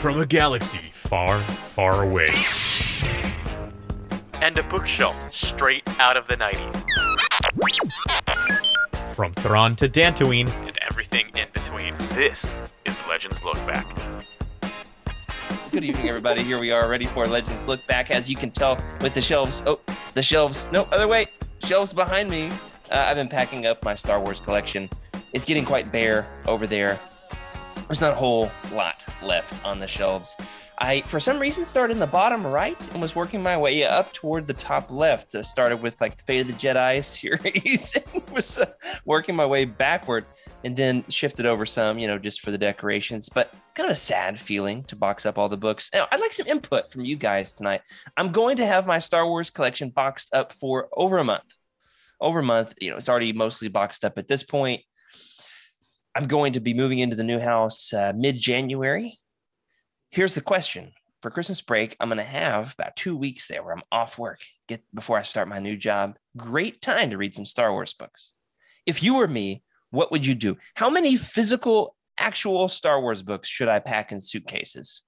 from a galaxy far, far away. And a bookshelf straight out of the 90s. From Thrawn to Dantooine. And everything in between. This is Legends Look Back. Good evening, everybody. Here we are, ready for Legends Look Back. As you can tell with the shelves, oh, the shelves, no, other way, shelves behind me. Uh, I've been packing up my Star Wars collection. It's getting quite bare over there. There's not a whole lot left on the shelves. I, for some reason, started in the bottom right and was working my way up toward the top left. I started with like the Fate of the Jedi series and was uh, working my way backward and then shifted over some, you know, just for the decorations. But kind of a sad feeling to box up all the books. Now, I'd like some input from you guys tonight. I'm going to have my Star Wars collection boxed up for over a month. Over a month, you know, it's already mostly boxed up at this point. I'm going to be moving into the new house uh, mid January. Here's the question for Christmas break, I'm going to have about two weeks there where I'm off work get before I start my new job. Great time to read some Star Wars books. If you were me, what would you do? How many physical, actual Star Wars books should I pack in suitcases?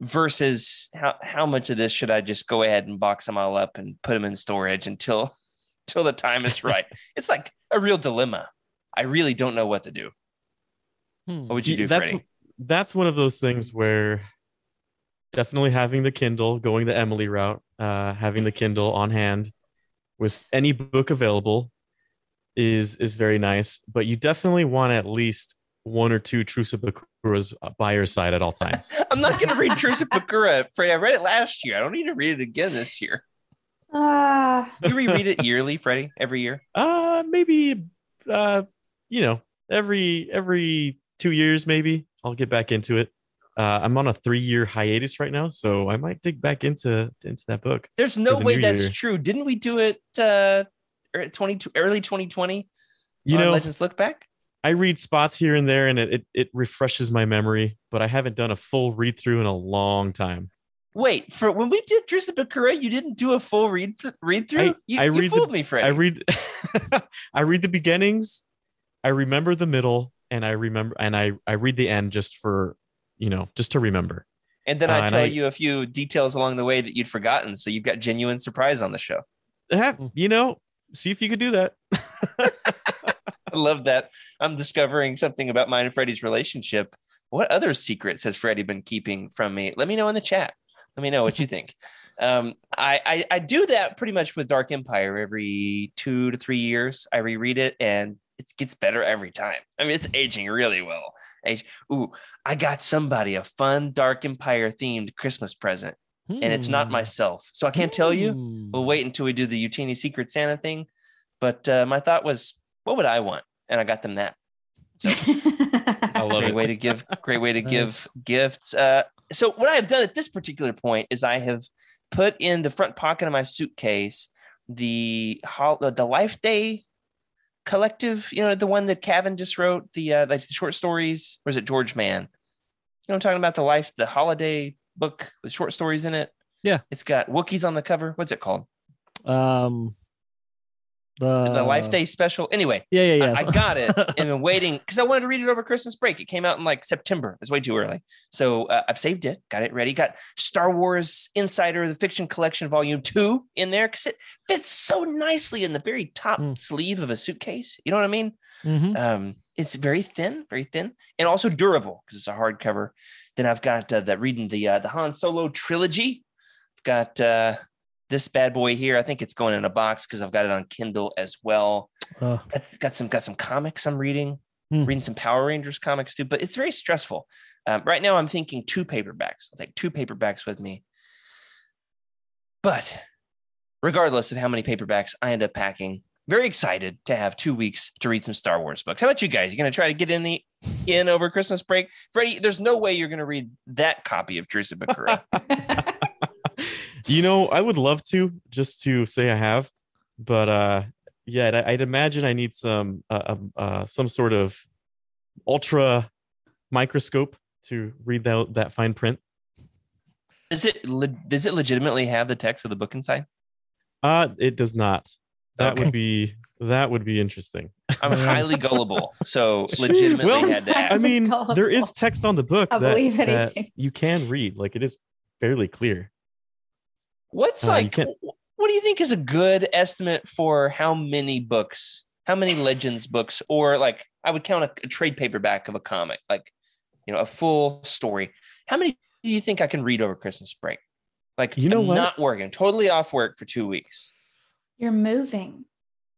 Versus how, how much of this should I just go ahead and box them all up and put them in storage until until the time is right? it's like a real dilemma. I really don't know what to do. Hmm. What would you do, that's Freddie? that's one of those things where definitely having the Kindle, going the Emily route, uh, having the Kindle on hand with any book available is is very nice. But you definitely want at least one or two Truce of Bakuras by your side at all times. I'm not going to read Truce of Bakura, Freddie. I read it last year. I don't need to read it again this year. Ah, You reread it yearly, Freddie, every year. Uh maybe uh you know, every every 2 years maybe I'll get back into it. Uh, I'm on a three year hiatus right now, so I might dig back into into that book. There's no the way that's year. true. Didn't we do it uh, er- 20, early 2020? You know, Legends Look Back. I read spots here and there, and it, it it refreshes my memory, but I haven't done a full read through in a long time. Wait, for when we did of Bakura, you didn't do a full read th- read through. I- you, I you read the- fooled me, Freddie. I read I read the beginnings, I remember the middle, and I remember and I I read the end just for you know just to remember. and then uh, I and tell I- you a few details along the way that you'd forgotten, so you've got genuine surprise on the show. Ah, Hmm. you know, see if you could do that. I love that. I'm discovering something about mine and Freddie's relationship. What other secrets has Freddie been keeping from me? Let me know in the chat. Let me know what you think. Um, I, I I do that pretty much with Dark Empire every two to three years. I reread it and it gets better every time. I mean, it's aging really well. Age. Ooh, I got somebody a fun Dark Empire themed Christmas present, and it's not Hmm. myself, so I can't tell you. Hmm. We'll wait until we do the Utini Secret Santa thing. But uh, my thought was, what would I want? And I got them that. So I love great it. way to give, great way to Nice. give gifts. Uh, so what I have done at this particular point is I have put in the front pocket of my suitcase the the Life Day collective. You know, the one that Kevin just wrote, the uh, like the short stories. Or is it George Mann? You know, I'm talking about the life, the holiday book with short stories in it. Yeah. it's got Wookiees on the cover. What's it called? Um, the the Life Day special. Anyway, Yeah, yeah, yeah. I, got it and been waiting because I wanted to read it over Christmas break. It came out in like September. It's way too early. So uh, I've saved it, got it ready. Got Star Wars Insider, the Fiction Collection Volume 2 in there because it fits so nicely in the very top Mm. sleeve of a suitcase. You know what I mean? Mhm. Um, it's very thin, very thin, and also durable because it's a hardcover. Then I've got uh, the reading the uh, the Han Solo trilogy. I've got uh, this bad boy here. I think it's going in a box because I've got it on Kindle as well. Uh, Got, got some got some comics I'm reading, Hmm. reading some Power Rangers comics too. But it's very stressful. Um, right now, I'm thinking two paperbacks. I'll take two paperbacks with me. But regardless of how many paperbacks I end up packing, very excited to have two weeks to read some Star Wars books. How about you guys? You gonna try to get in the in over Christmas break? Freddie, there's no way you're gonna read that copy of Truce of Bakura. You know, I would love to just to say I have, but uh, yeah, I'd, I'd imagine I need some uh, uh, uh, some sort of ultra microscope to read that that fine print. Does it le- does it legitimately have the text of the book inside? Uh, it does not. That Okay. would be That would be interesting. I'm highly gullible, so legitimately Well, had to ask. I mean, Gullible. there is text on the book I'll that, believe that you can read. Like it is fairly clear. What's Uh, like? What do you think is a good estimate for how many books, how many Legends books, or like I would count a, a trade paperback of a comic, like you know, a full story. How many do you think I can read over Christmas break? Like You know I'm what? not working, totally off work for two weeks. You're moving.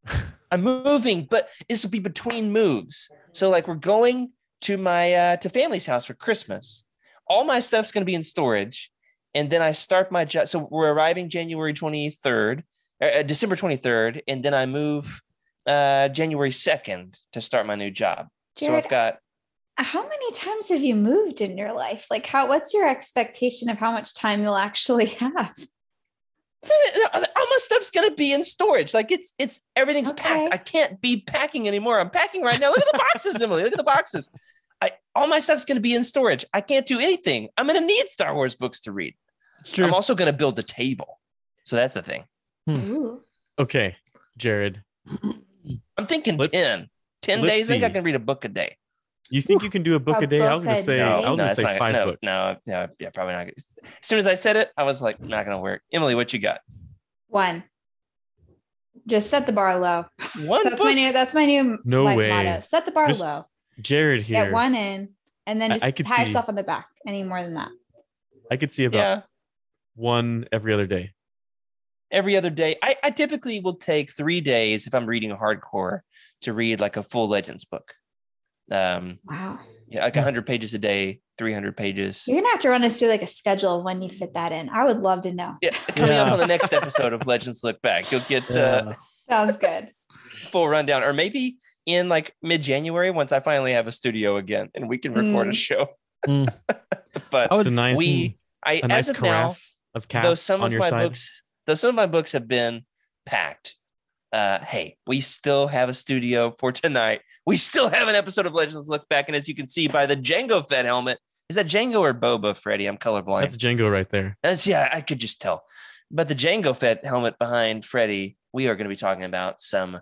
I'm moving, but this will be between moves. So like we're going to my uh to family's house for Christmas. All my stuff's gonna be in storage, and then I start my job. So we're arriving January 23rd, uh, uh, December 23rd, and then I move uh January 2nd to start my new job. so I've got how many times have you moved in your life? Like how what's your expectation of how much time you'll actually have? all my stuff's gonna be in storage. Like it's it's everything's Okay. packed. I can't be packing anymore. I'm packing right now. Look at the boxes, Emily. Look at the boxes. I all my stuff's gonna be in storage. I can't do anything. I'm gonna need Star Wars books to read. It's true. I'm also gonna build a table. So that's the thing. Hmm. Ooh. Okay, Jared, I'm thinking Let's- 10. 10 let's days. I think I can read a book a day. you think you can do a book A a day? I was gonna say day? I was no, gonna say not- five no, books. No, no, yeah, probably not. As soon as I said it, I was like, not gonna work. Emily, what you got? One. Just set the bar low. One That's book. my new that's my new No life way. motto. Set the bar Just low. Jared here. Get one in and then just I could pat see- yourself on the back. Any more than that. I could see about yeah. one every other day. every other day. I, I typically will take three days if I'm reading a hardcore to read like a full Legends book. Um, Wow. yeah, like 100 pages a day, 300 pages. You're gonna have to run us through like a schedule of when you fit that in. I would love to know. Yeah, coming up on the next episode of Legends Look Back, you'll get Yeah. uh, Sounds good. full rundown, or maybe in like mid-January once I finally have a studio again and we can record a Mm. show. Mm. but I would- It's a nice, we, I a nice as of now, of cap though some of my side. books though some of my books have been packed uh hey we still have a studio for tonight we still have an episode of legends look back and as you can see by the Jango Fett helmet is that Jango or boba freddy i'm colorblind That's Jango right there. That's, yeah i could just tell but the Jango Fett helmet behind freddy we are going to be talking about some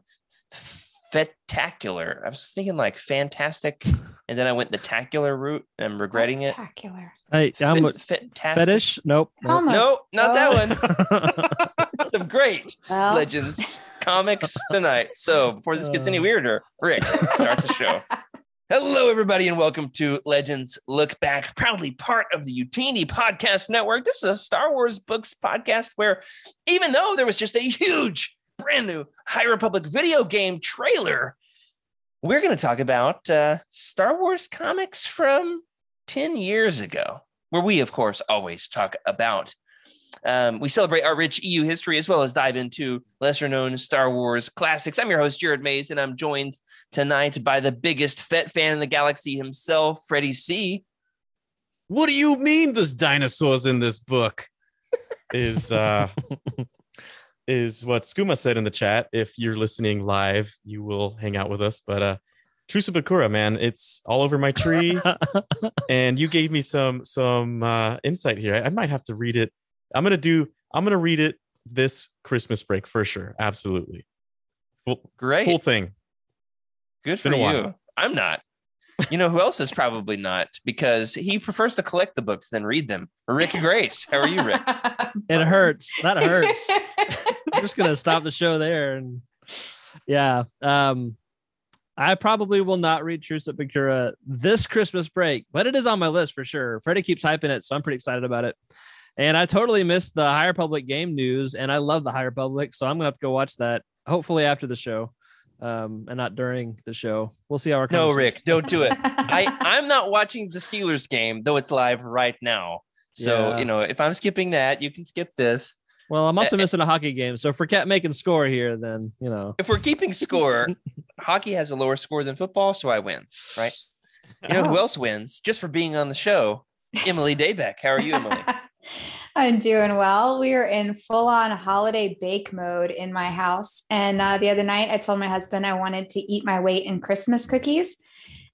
spectacular i was thinking like fantastic and then i went the tacular route and i'm regretting it Spectacular. Hey, I'm a fantastic. fetish. Nope. nope. Almost. no not that one. some great well. Legends comics tonight. So before this gets any Uh. weirder, Rick, start the show. Hello, everybody, and welcome to Legends Look Back, proudly part of the Utini Podcast Network. This is a Star Wars books podcast where, even though there was just a huge, brand new High Republic video game trailer, we're going to talk about uh, Star Wars comics from 10 years ago, where we, of course, always talk about um, we celebrate our rich EU history as well as dive into lesser known Star Wars classics. I'm your host, Jared Mays, and I'm joined tonight by the biggest Fett fan in the galaxy himself, Freddie C. What do you mean there's dinosaurs in this book? is uh is what Skooma said in the chat. If you're listening live, you will hang out with us. But uh Truce of Bakura, man, it's all over my tree. and you gave me some some uh insight here. I, I might have to read it. I'm gonna do I'm gonna read it this Christmas break for sure. Absolutely. Full, Great. full thing. Good for you. I'm not. You know who else is probably not because he prefers to collect the books than read them. Rick Grace. How are you, Rick? It hurts. That hurts. I'm just gonna stop the show there and yeah. Um I probably will not read Truce at Bakura this Christmas break, but it is on my list for sure. Freddie keeps hyping it, so I'm pretty excited about it. And I totally missed the High Republic game news, and I love the High Republic, so I'm gonna have to go watch that hopefully after the show, um, and not during the show. We'll see how our No, Rick, don't do it. I, I'm not watching the Steelers game, though it's live right now. So, Yeah. you know, if I'm skipping that, you can skip this. Well, I'm also eh. missing a hockey game, so if we kept making score here, then you know. If we're keeping score, hockey has a lower score than football, so I win, right? You know who Oh. else wins just for being on the show? Emily Daybeck. How are you, Emily? I'm doing well. We are in full on holiday bake mode in my house. And uh, the other night, I told my husband I wanted to eat my weight in Christmas cookies.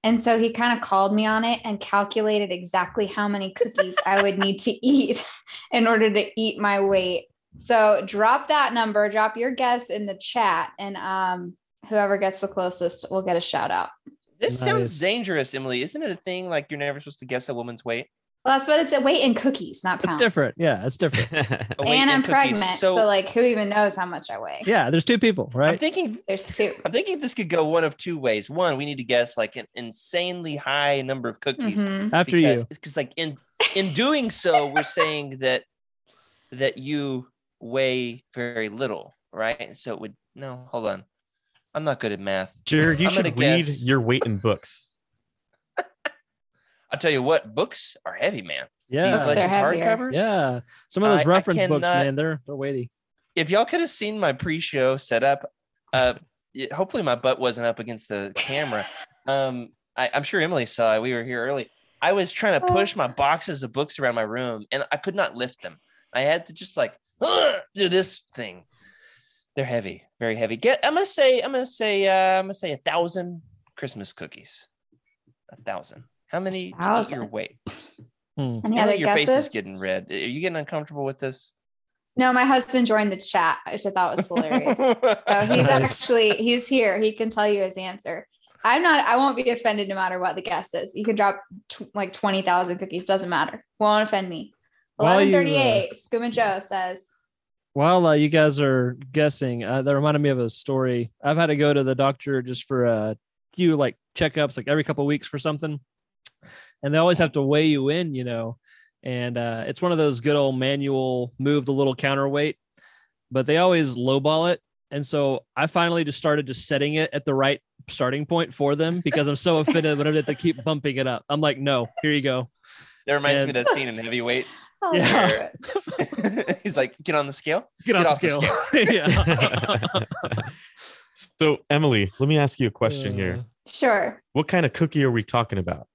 And so he kind of called me on it and calculated exactly how many cookies I would need to eat in order to eat my weight. So drop that number, drop your guess in the chat. And um, whoever gets the closest will get a shout out. This sounds dangerous, Emily. Isn't it a thing like you're never supposed to guess a woman's weight? Well, that's what it's a weight in cookies, not pounds. It's different. Yeah, it's different. A And I'm pregnant, so, like, who even knows how much I weigh? Yeah, there's two people, right? I'm thinking There's two. I'm thinking this could go one of two ways. One, we need to guess like an insanely high number of cookies. Mhm. After because, you. Because like in in doing so, we're saying that that you weigh very little, right? So it would no, hold on. I'm not good at math. Jared, you should gonna read guess- your weight in books. I'll tell you what, books are heavy, man. Yeah. These legends heavier. hardcovers. Yeah. Some of those I- I reference books, man, they're they're weighty. If y'all could have seen my pre-show setup, uh, it- hopefully my butt wasn't up against the camera. Um, I, I'm sure Emily saw it. We were here early. I was trying to push my boxes of books around my room, and I could not lift them. I had to just like do this thing. They're heavy, very heavy. Get. I'm gonna say. I'm gonna say. Uh, I'm gonna say a thousand Christmas cookies. A thousand. How many to eat your weight? Hmm. Any other your face is getting red. Are you getting uncomfortable with this? No, my husband joined the chat, which I thought was hilarious. So he's Nice. actually he's here. He can tell you his answer. I'm not. I won't be offended no matter what the guess is. You can drop tw- like twenty thousand cookies. Doesn't matter. Won't offend me. While you, uh, Eleven thirty-eight. Skooma Joe says. While uh, you guys are guessing, uh, that reminded me of a story. I've had to go to the doctor just for a few like checkups, like every couple weeks for something, and they always have to weigh you in, you know. And uh, it's one of those good old manual move the little counterweight, but they always lowball it. And so I finally just started just setting it at the right starting point for them because I'm so offended whenever they keep bumping it up. I'm like, no, here you go. That reminds me of that scene in Heavyweights. Oh, Yeah. yeah. He's like, get on the scale. Get, Get off off the the scale. yeah. so, Emily, let me ask you a question Uh, here. Sure. What kind of cookie are we talking about?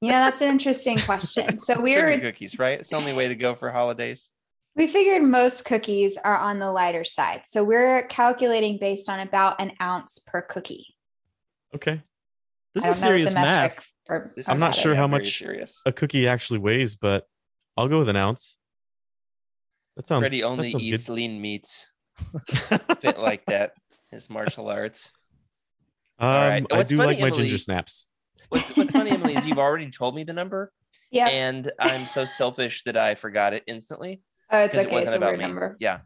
Yeah, that's an interesting question. So we Sugar were cookies, right? It's the only way to go for holidays. we figured most cookies are on the lighter side. So we're calculating based on about an ounce per cookie. Okay. This is don't know what the serious math. Metric for- This I'm not sure how much- serious. A cookie actually weighs, but I'll go with an ounce. That sounds. Freddie only sounds eats lean meats. Fit like that. His martial arts. Um, right. I What's do funny, like my Emily- ginger snaps. What's What's funny, Emily, is you've already told me the number, Yeah. and I'm so selfish that I forgot it instantly Oh, it's okay. it It's wasn't a about weird me. number. Yeah.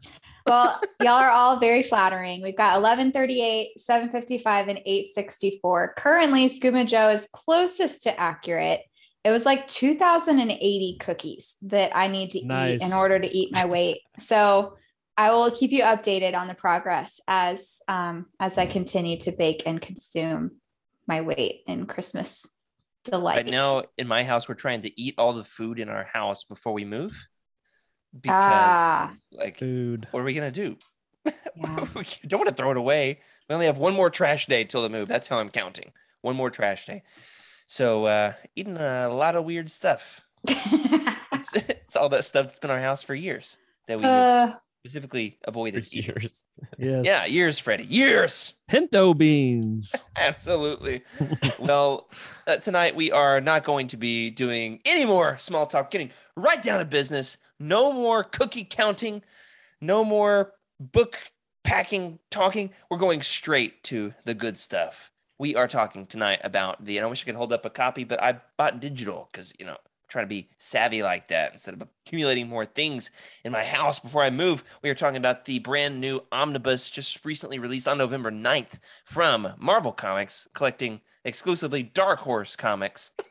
Well, y'all are all very flattering. We've got 1138, 755, and 864. Currently, Skooma Joe is closest to accurate. It was like 2,080 cookies that I need to eat in order to eat my weight. So I will keep you updated on the progress as um, as I continue to bake and consume my weight in Christmas delight. I know in my house, we're trying to eat all the food in our house before we move. Because, Ah. like, Food. what are we gonna do? Yeah. we don't want to throw it away. We only have one more trash day till the move. That's how I'm counting. One more trash day. So uh eating a lot of weird stuff. It's, it's all that stuff that's been in our house for years that we uh, specifically avoided eating. years. Yes. Yeah, years, Freddie. Years. Pinto beans. Absolutely. well, uh, tonight we are not going to be doing any more small talk, getting right down to business. No more cookie counting, no more book packing talking. We're going straight to the good stuff. We are talking tonight about the, and I wish I could hold up a copy, but I bought digital because, you know, trying to be savvy like that instead of accumulating more things in my house before I move. We are talking about the brand new omnibus just recently released on November 9th from Marvel Comics, collecting exclusively Dark Horse comics.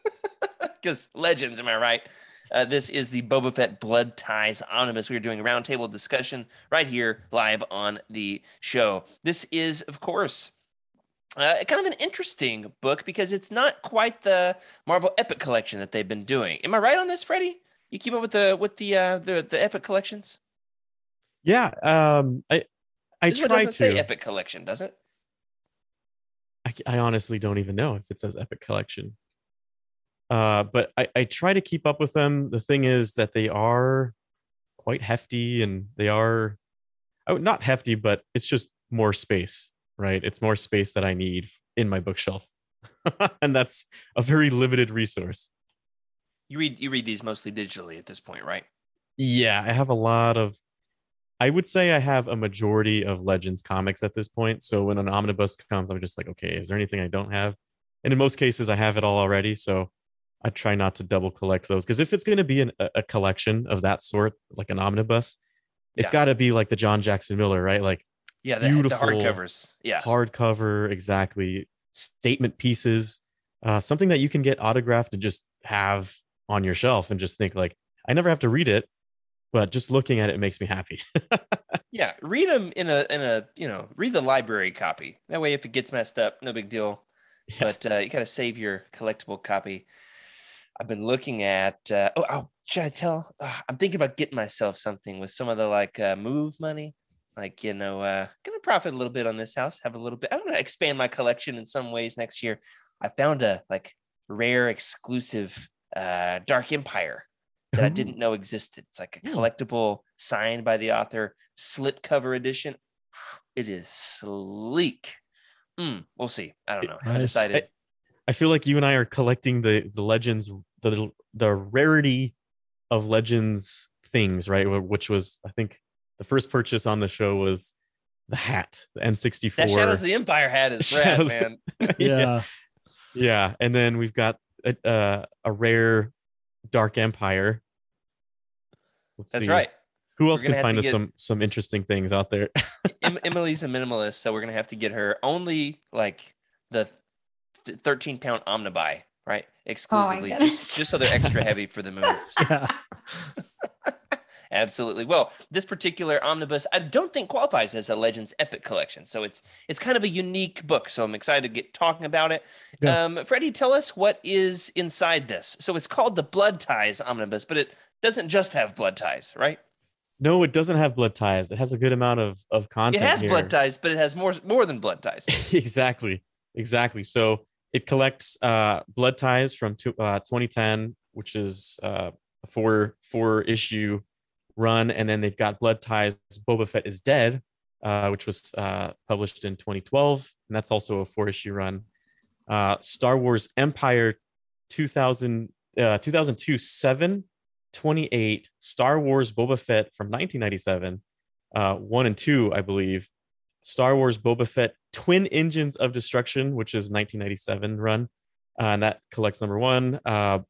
Because legends, am I right? Uh, this is the Boba Fett Blood Ties Omnibus. We are doing a roundtable discussion right here live on the show. This is, of course, uh, kind of an interesting book because it's not quite the Marvel Epic Collection that they've been doing. Am I right on this, Freddie? You keep up with the with the uh, the, the Epic collections? Yeah. Um. I. I This one try doesn't to. say Epic Collection, does it? I, I honestly don't even know if it says Epic Collection. Uh, but I, I try to keep up with them. The thing is that they are quite hefty and they are oh, not hefty, but it's just more space, right? It's more space that I need in my bookshelf. and that's a very limited resource. You read you read these mostly digitally at this point, right? Yeah, I have a lot of I would say I have a majority of Legends comics at this point. So when an omnibus comes, I'm just like, okay, is there anything I don't have? And in most cases, I have it all already. So I try not to double collect those because if it's going to be an, a collection of that sort, like an omnibus, it's Yeah. got to be like the John Jackson Miller, right? Like Yeah, the, the Beautiful. hardcovers. Yeah. hardcover, exactly. Statement pieces, uh, something that you can get autographed and just have on your shelf and just think like, I never have to read it, but just looking at it makes me happy. Yeah, read them in a in a you know read the library copy. That way, if it gets messed up, no big deal. Yeah. But uh, you got to save your collectible copy. I've been looking at. Uh, oh, oh, should I tell? Uh, I'm thinking about getting myself something with some of the like uh, move money. Like you know, uh, gonna profit a little bit on this house. Have a little bit. I'm gonna expand my collection in some ways next year. I found a like rare exclusive uh, Dark Empire that I didn't know existed. It's like a Hmm. collectible signed by the author, slit cover edition. It is sleek. Mm, we'll see. I don't know. I Nice. decided. I feel like you and I are collecting the the legends, the the rarity of legends things, right? Which was, I think, the first purchase on the show was the hat, the N64. That Shadows of the Empire hat is rad, Shadows- man. Yeah. yeah, and then we've got a, uh, a rare Dark Empire. Let's That's see. right. Who else can find us get- some some interesting things out there? Em- Emily's a minimalist, so we're gonna have to get her only like the th- 13 pound omnibuy, right? Exclusively, just, just so they're extra heavy for the move. Yeah. Absolutely. Well, this particular omnibus, I don't think qualifies as a Legends Epic collection, so it's it's kind of a unique book. So I'm excited to get talking about it. Yeah. Um, Freddie, tell us what is inside this. So it's called the Blood Ties Omnibus, but it doesn't just have blood ties, right? no, it doesn't have blood ties. It has a good amount of of content. It has here. blood ties, but it has more more than blood ties. exactly exactly so it collects uh blood ties from two, uh 2010 which is uh a four four issue run. And then they've got blood ties. Boba fett is dead uh which was uh published in 2012 and that's also a four issue run. Uh star wars empire 2000 uh 2002 7 28 star wars boba fett from 1997 uh 1 and 2 i believe Star Wars Boba Fett Twin Engines of Destruction, which is 1997 run, uh, and that collects number one. Uh,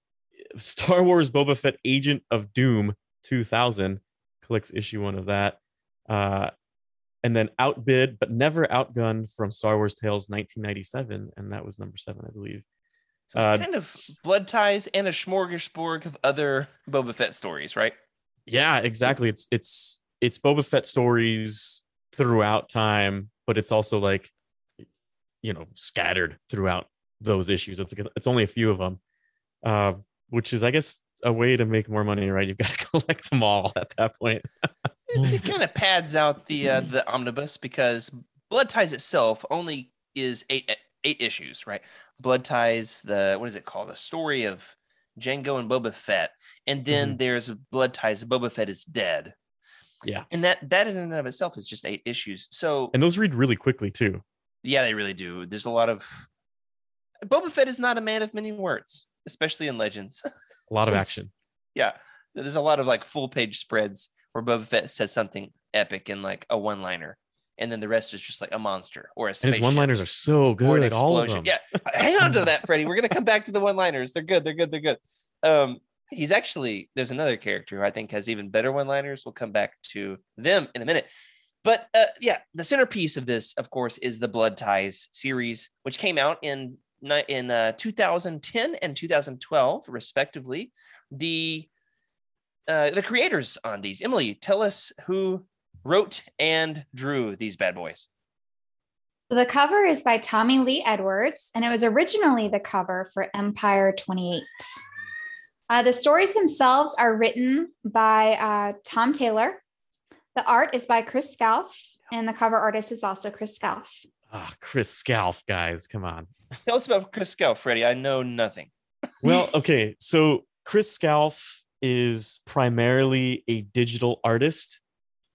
Star Wars Boba Fett Agent of Doom 2000 collects issue one of that. Uh, and then Outbid but Never Outgunned from Star Wars Tales 1997, and that was number seven, I believe. So it's Uh, kind of blood ties and a smorgasbord of other Boba Fett stories, right? Yeah, exactly. It's it's it's Boba Fett stories throughout time, but it's also like you know scattered throughout those issues. It's it's only a few of them, uh, which is I guess a way to make more money, right? You've got to collect them all at that point. It, it kind of pads out the uh, the omnibus because Blood Ties itself only is eight eight issues, right? Blood Ties, the what is it called? The story of Jango and Boba Fett, and then there's Blood Ties. Boba Fett is dead. Yeah. and that that in and of itself is just eight issues. So And those read really quickly too. yeah, they really do. There's a lot of Boba Fett is not a man of many words, especially in Legends. A lot of action. yeah, there's a lot of like full page spreads where Boba Fett says something epic in like a one liner, and then the rest is just like a monster or a And his one-liners are so good. All of them. Yeah, hang on to that, Freddie. We're gonna come back to the one liners. They're good. They're good. They're good. Um, he's actually there's another character who I think has even better one liners. We'll come back to them in a minute. But uh, yeah, the centerpiece of this, of course, is the Blood Ties series, which came out in in uh, 2010 and 2012, respectively. The uh, the creators on these, Emily, tell us who wrote and drew these bad boys. The cover is by Tommy Lee Edwards, and it was originally the cover for Empire 28. Uh, the stories themselves are written by uh, Tom Taylor. The art is by Chris Scalf, and the cover artist is also Chris Scalf. Ah, Chris Scalf, guys, come on. Tell us about Chris Scalf, Freddie. I know nothing. Well, okay. So Chris Scalf is primarily a digital artist,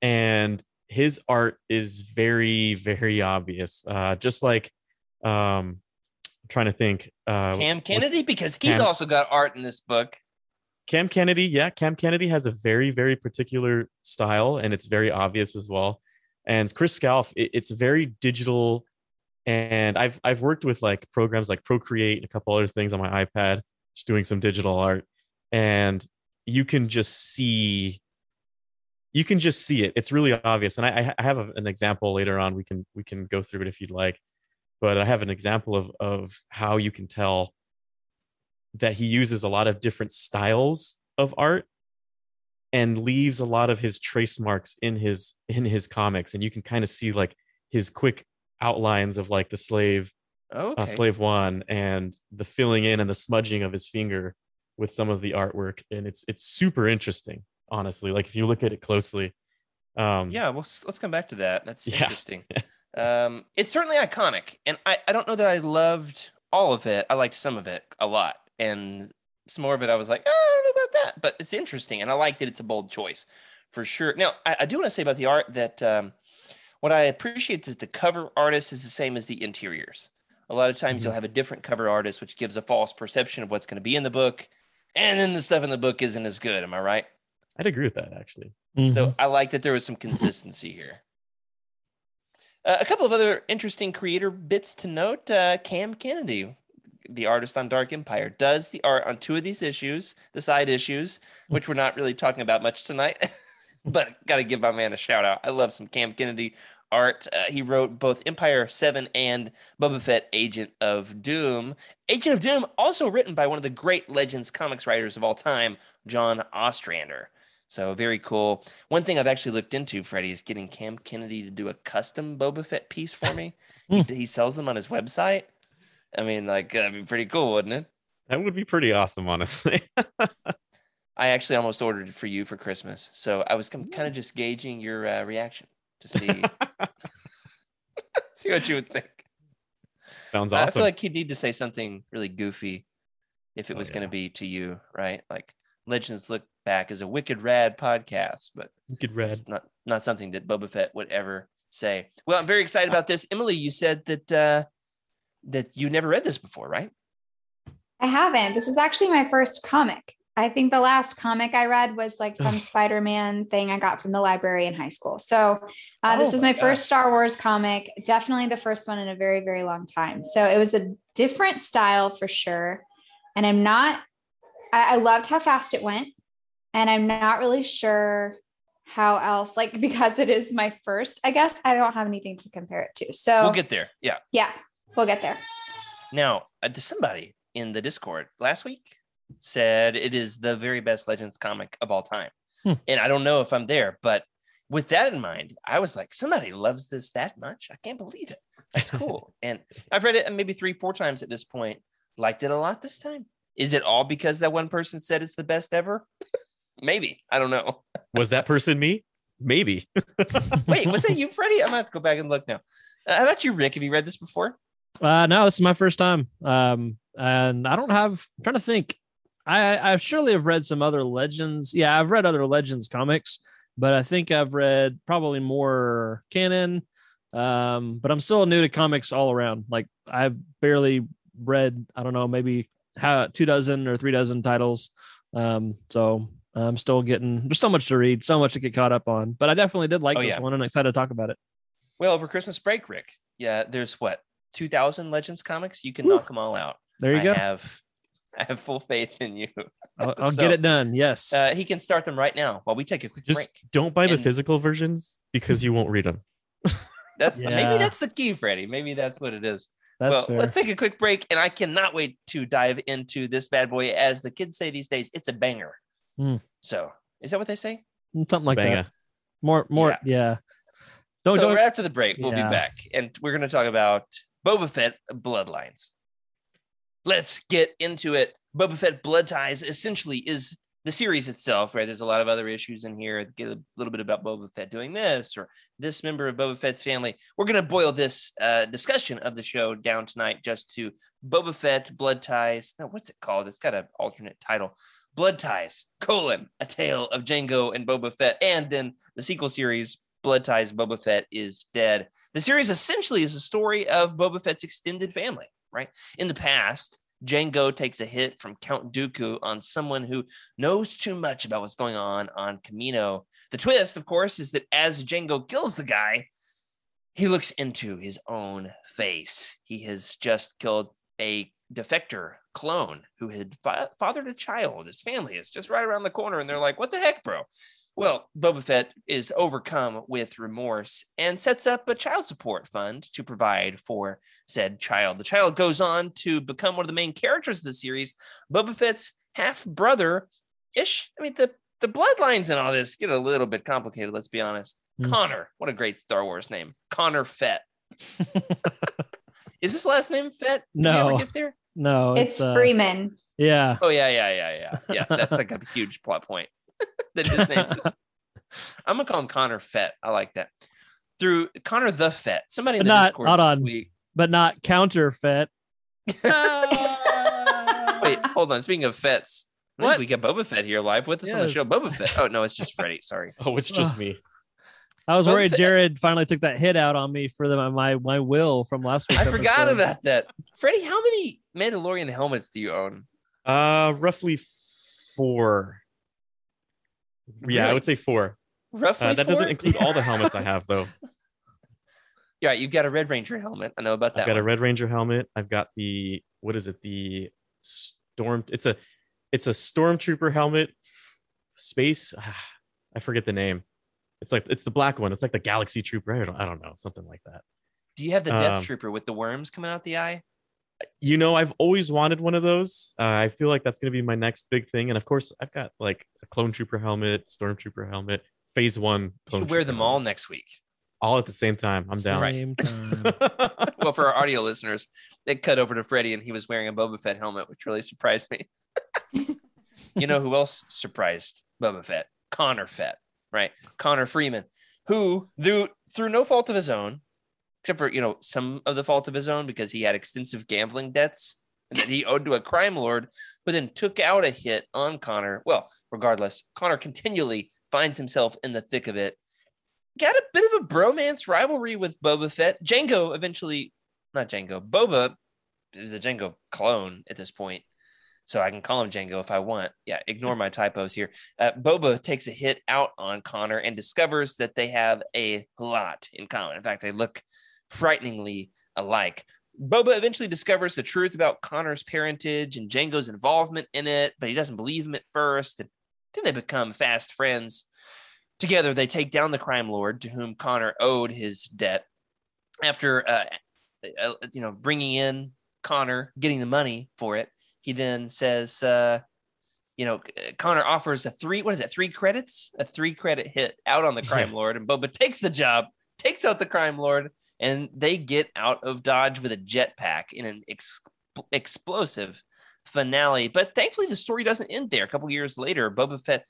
and his art is very, very obvious. Uh, just like, um, I'm trying to think. Uh, Cam Kennedy, because he's Cam- also got art in this book. Cam Kennedy, yeah, Cam Kennedy has a very, very particular style, and it's very obvious as well. And Chris Scalf, it, it's very digital, and I've I've worked with like programs like Procreate and a couple other things on my iPad, just doing some digital art, and you can just see, you can just see it. It's really obvious, and I, I have a, an example later on. We can we can go through it if you'd like, but I have an example of of how you can tell that he uses a lot of different styles of art and leaves a lot of his trace marks in his in his comics and you can kind of see like his quick outlines of like the slave Okay. uh, slave one and the filling in and the smudging of his finger with some of the artwork and it's it's super interesting honestly like if you look at it closely um Yeah, well, let's come back to that. That's Yeah. interesting. um, it's certainly iconic, and I, I don't know that I loved all of it. I liked some of it a lot, and some more of it I was like, oh, I don't know about that, but it's interesting, and I liked it. It's a bold choice for sure. Now, I, I do want to say about the art that um, what I appreciate is that the cover artist is the same as the interiors. A lot of times Mhm. you'll have a different cover artist, which gives a false perception of what's going to be in the book, and then the stuff in the book isn't as good. Am I right? i'd agree with that actually Mhm. So I like that there was some consistency here. Uh, a couple of other interesting creator bits to note. Uh, Cam Kennedy, the artist on Dark Empire, does the art on two of these issues, the side issues, which we're not really talking about much tonight. but got to give my man a shout out. I love some Cam Kennedy art. Uh, he wrote both Empire 7 and Boba Fett Agent of Doom. Agent of Doom, also written by one of the great Legends comics writers of all time, John Ostrander. So very cool. One thing I've actually looked into, Freddie, is getting Cam Kennedy to do a custom Boba Fett piece for me. he, he sells them on his website. I mean, like that'd be pretty cool, wouldn't it? that would be pretty awesome honestly I actually almost ordered it for you for Christmas, so I was kind of just gauging your uh, reaction to see see what you would think. sounds I- I feel like he'd need to say something really goofy if it Oh, was going to be to you, right? Like Legends Look Back is a wicked rad podcast, but Wicked rad. It's not not something that Boba Fett would ever say. Well, I'm very excited about this. Emily, you said that uh, that you never read this before, right? I haven't. This is actually my first comic. I think the last comic I read was like some Spider Man thing I got from the library in high school. So uh, this Oh is my my first Star Wars comic, definitely the first one in a very, very long time. So it was a different style for sure. And I'm not, I, I loved how fast it went. And I'm not really sure how else, like, because it is my first, I guess I don't have anything to compare it to. So We'll get there. Yeah. yeah, we'll get there. Now, uh, to somebody in the Discord last week said it is the very best Legends comic of all time, Hmm. and I don't know if I'm there, but with that in mind, I was like, somebody loves this that much. I can't believe it. That's cool. and I've read it maybe three, four times at this point. Liked it a lot this time. Is it all because that one person said it's the best ever? maybe. I don't know. was that person me maybe Wait, was that you, Freddie? I'm gonna have to go back and look now. Uh, how about you, Rick? Have you read this before? Uh, no, this is my first time. Um, and I don't have. I'm trying to think. I I surely have read some other legends. Yeah, I've read other legends comics, but I think I've read probably more canon. Um, but I'm still new to comics all around. Like I've barely read. I don't know, maybe how two dozen or three dozen titles. Um, so I'm still getting. There's so much to read, so much to get caught up on. But I definitely did like Oh, this yeah. one, and I'm excited to talk about it. Well, over Christmas break, Rick. Yeah, there's what 2,000 Legends comics. You can Woo. knock them all out. There you I go. have, I have full faith in you. I'll, I'll So, get it done. Yes. Uh, he can start them right now while we take a quick just break. don't buy the physical versions because you won't read them That's Yeah. maybe that's the key, Freddie. Maybe that's what it is. That's well, fair. let's take a quick break, and I cannot wait to dive into this bad boy. As the kids say these days, it's a banger. Hmm. So, is that what they say? Something like Banger. that. More, more, Yeah. yeah. Don't, so don't. right after the break, we'll Yeah. be back, and we're going to talk about Boba Fett Bloodlines. Let's get into it. Boba Fett Blood Ties essentially is the series itself, right? There's a lot of other issues in here. Get a little bit about Boba Fett doing this or this member of Boba Fett's family. We're going to boil this uh, discussion of the show down tonight just to Boba Fett Blood Ties. Now, what's it called? It's got an alternate title. Blood Ties, colon, a tale of Jango and Boba Fett, and then the sequel series, Blood Ties, Boba Fett is dead. The series essentially is a story of Boba Fett's extended family, right? In the past, Jango takes a hit from Count Dooku on someone who knows too much about what's going on on Kamino. The twist, of course, is that as Jango kills the guy, he looks into his own face. He has just killed a defector clone who had fa- fathered a child. His family is just right around the corner, and they're like, "What the heck, bro?" Well, Boba Fett is overcome with remorse and sets up a child support fund to provide for said child. The child goes on to become one of the main characters of the series. Boba Fett's half brother ish. I mean, the the bloodlines and all this get a little bit complicated. Let's be honest. Hmm. Connor, what a great Star Wars name, Connor Fett. is this last name Fett? Did we ever No. get there? No, It's uh, Freeman. Yeah. Oh yeah, yeah, yeah, yeah, yeah. That's like a huge plot point. that his name is. I'm gonna call him Connor Fett. I like that. Through Connor the Fett. Somebody in But the not- Discord hold this on. week. But not counterfeit. Wait, hold on. Speaking of Fetts, What? we got Boba Fett here live with us on the show. Boba Fett. Oh no, it's just Freddie. Sorry. Oh, it's just me. I was Boba worried Fett- Jared finally took that hit out on me for the, my my will from last week. I forgot about that. Freddie, how many Mandalorian helmets do you own? Uh, roughly four. Yeah, I would say four. Roughly. Uh, that doesn't include all the helmets I have, though. Yeah, you've got a Red Ranger helmet. I know about that. I've got a. Red Ranger helmet. I've got the what is it? The storm. It's a it's a stormtrooper helmet. Space. I forget the name. It's like it's the black one. It's like the Galaxy Trooper. I don't, I don't know, something like that. Do you have the Death um, Trooper with the worms coming out the eye? You know, I've always wanted one of those. Uh, I feel like that's going to be my next big thing. And of course, I've got like a Clone Trooper helmet, Stormtrooper helmet, Phase One. You should wear Trooper them all next week. all at the same time. I'm down. Same time. well, for our audio listeners, they cut over to Freddie and he was wearing a Boba Fett helmet, which really surprised me. you know who else surprised Boba Fett? Connor Fett, right? Connor Freeman, who through through no fault of his own, except for you know some of the fault of his own because he had extensive gambling debts that he owed to a crime lord, but then took out a hit on Connor. Well, regardless, Connor continually finds himself in the thick of it. Got a bit of a bromance rivalry with Boba Fett. Jango eventually, not Jango, Boba is a Jango clone at this point. So I can call him Jango if I want. Yeah, ignore my typos here. Uh, Boba takes a hit out on Connor and discovers that they have a lot in common. In fact, they look frighteningly alike. Boba eventually discovers the truth about Connor's parentage and Jango's involvement in it, but he doesn't believe him at first. And then they become fast friends. Together, they take down the crime lord to whom Connor owed his debt. After, uh, uh, you know, bringing in Connor, getting the money for it, he then says, uh, you know, Connor offers a three, what is it, three credits, a three credit hit out on the crime lord, and Boba takes the job, takes out the crime lord, and they get out of Dodge with a jetpack in an ex- explosive finale. But thankfully, the story doesn't end there. A couple years later, Boba Fett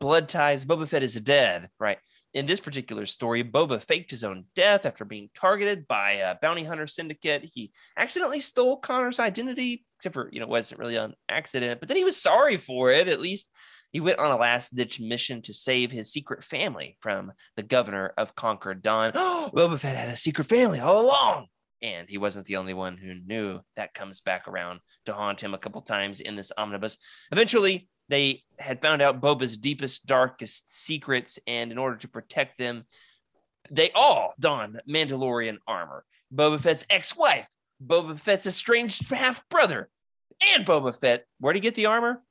blood ties. Boba Fett is dead, right? In this particular story, Boba faked his own death after being targeted by a bounty hunter syndicate. He accidentally stole Connor's identity, except for, you know, wasn't really an accident, but then he was sorry for it. At least he went on a last ditch mission to save his secret family from the governor of Concord Dawn. Boba Fett had a secret family all along. And he wasn't the only one who knew that comes back around to haunt him a couple times in this omnibus. Eventually, they had found out Boba's deepest, darkest secrets, and in order to protect them, they all don Mandalorian armor. Boba Fett's ex-wife, Boba Fett's estranged half brother, and Boba Fett. Where'd he get the armor?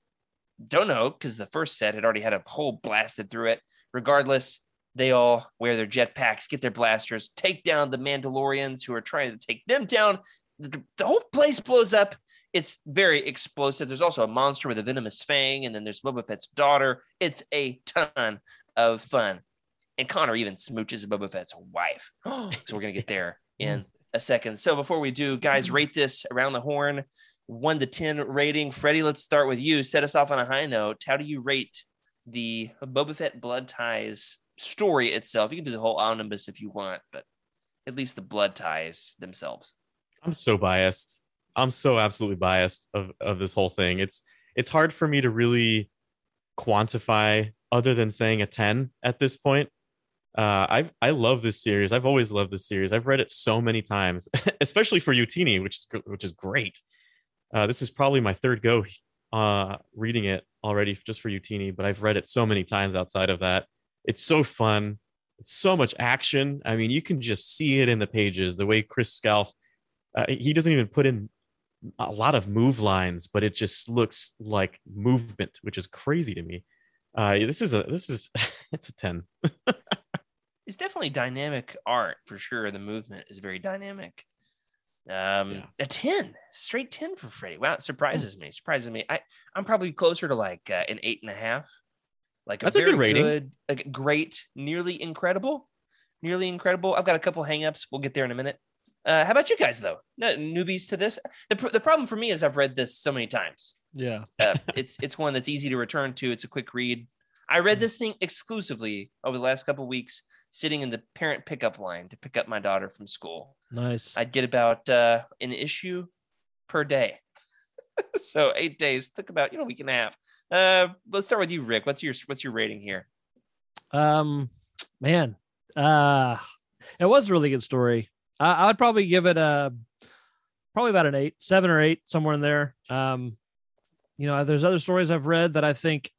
Don't know, because the first set had already had a hole blasted through it. Regardless, they all wear their jetpacks, get their blasters, take down the Mandalorians who are trying to take them down. The, the whole place blows up. It's very explosive. There's also a monster with a venomous fang, and then there's Boba Fett's daughter. It's a ton of fun. And Connor even smooches Boba Fett's wife. so we're gonna get there in a second. So before we do, guys, rate this around the horn, one to ten rating. Freddie, let's start with you. Set us off on a high note. How do you rate the Boba Fett blood ties story itself? You can do the whole omnibus if you want, but at least the blood ties themselves. I'm so biased. I'm so absolutely biased of, of this whole thing. It's it's hard for me to really quantify other than saying a 10 at this point. Uh, I I love this series. I've always loved this series. I've read it so many times, especially for Utini, which is which is great. Uh, this is probably my third go uh, reading it already just for Utini, but I've read it so many times outside of that. It's so fun. It's so much action. I mean, you can just see it in the pages. The way Chris Scalf, uh, he doesn't even put in a lot of move lines, but it just looks like movement, which is crazy to me. Uh, this is a this is it's a ten. It's definitely dynamic art for sure. The movement is very dynamic. Um, Yeah. a ten, straight ten for Freddie. Wow, it surprises me. Surprises me. I I'm probably closer to like uh, an eight and a half. Like a That's a good rating. good, great, nearly incredible, nearly incredible. I've got a couple hangups. We'll get there in a minute. Uh, how about you guys though? No, newbies to this. The, pr- the problem for me is I've read this so many times. Yeah. Uh, it's it's one that's easy to return to. It's a quick read. I read this thing exclusively over the last couple weeks, sitting in the parent pickup line to pick up my daughter from school. Nice. I'd get about uh, an issue per day. so eight days took about you know a week and a half. Uh, let's start with you, Rick. What's your what's your rating here? Um, man, uh, it was a really good story. I, I would probably give it a probably about an eight, seven or eight, somewhere in there. Um, you know, there's other stories I've read that I think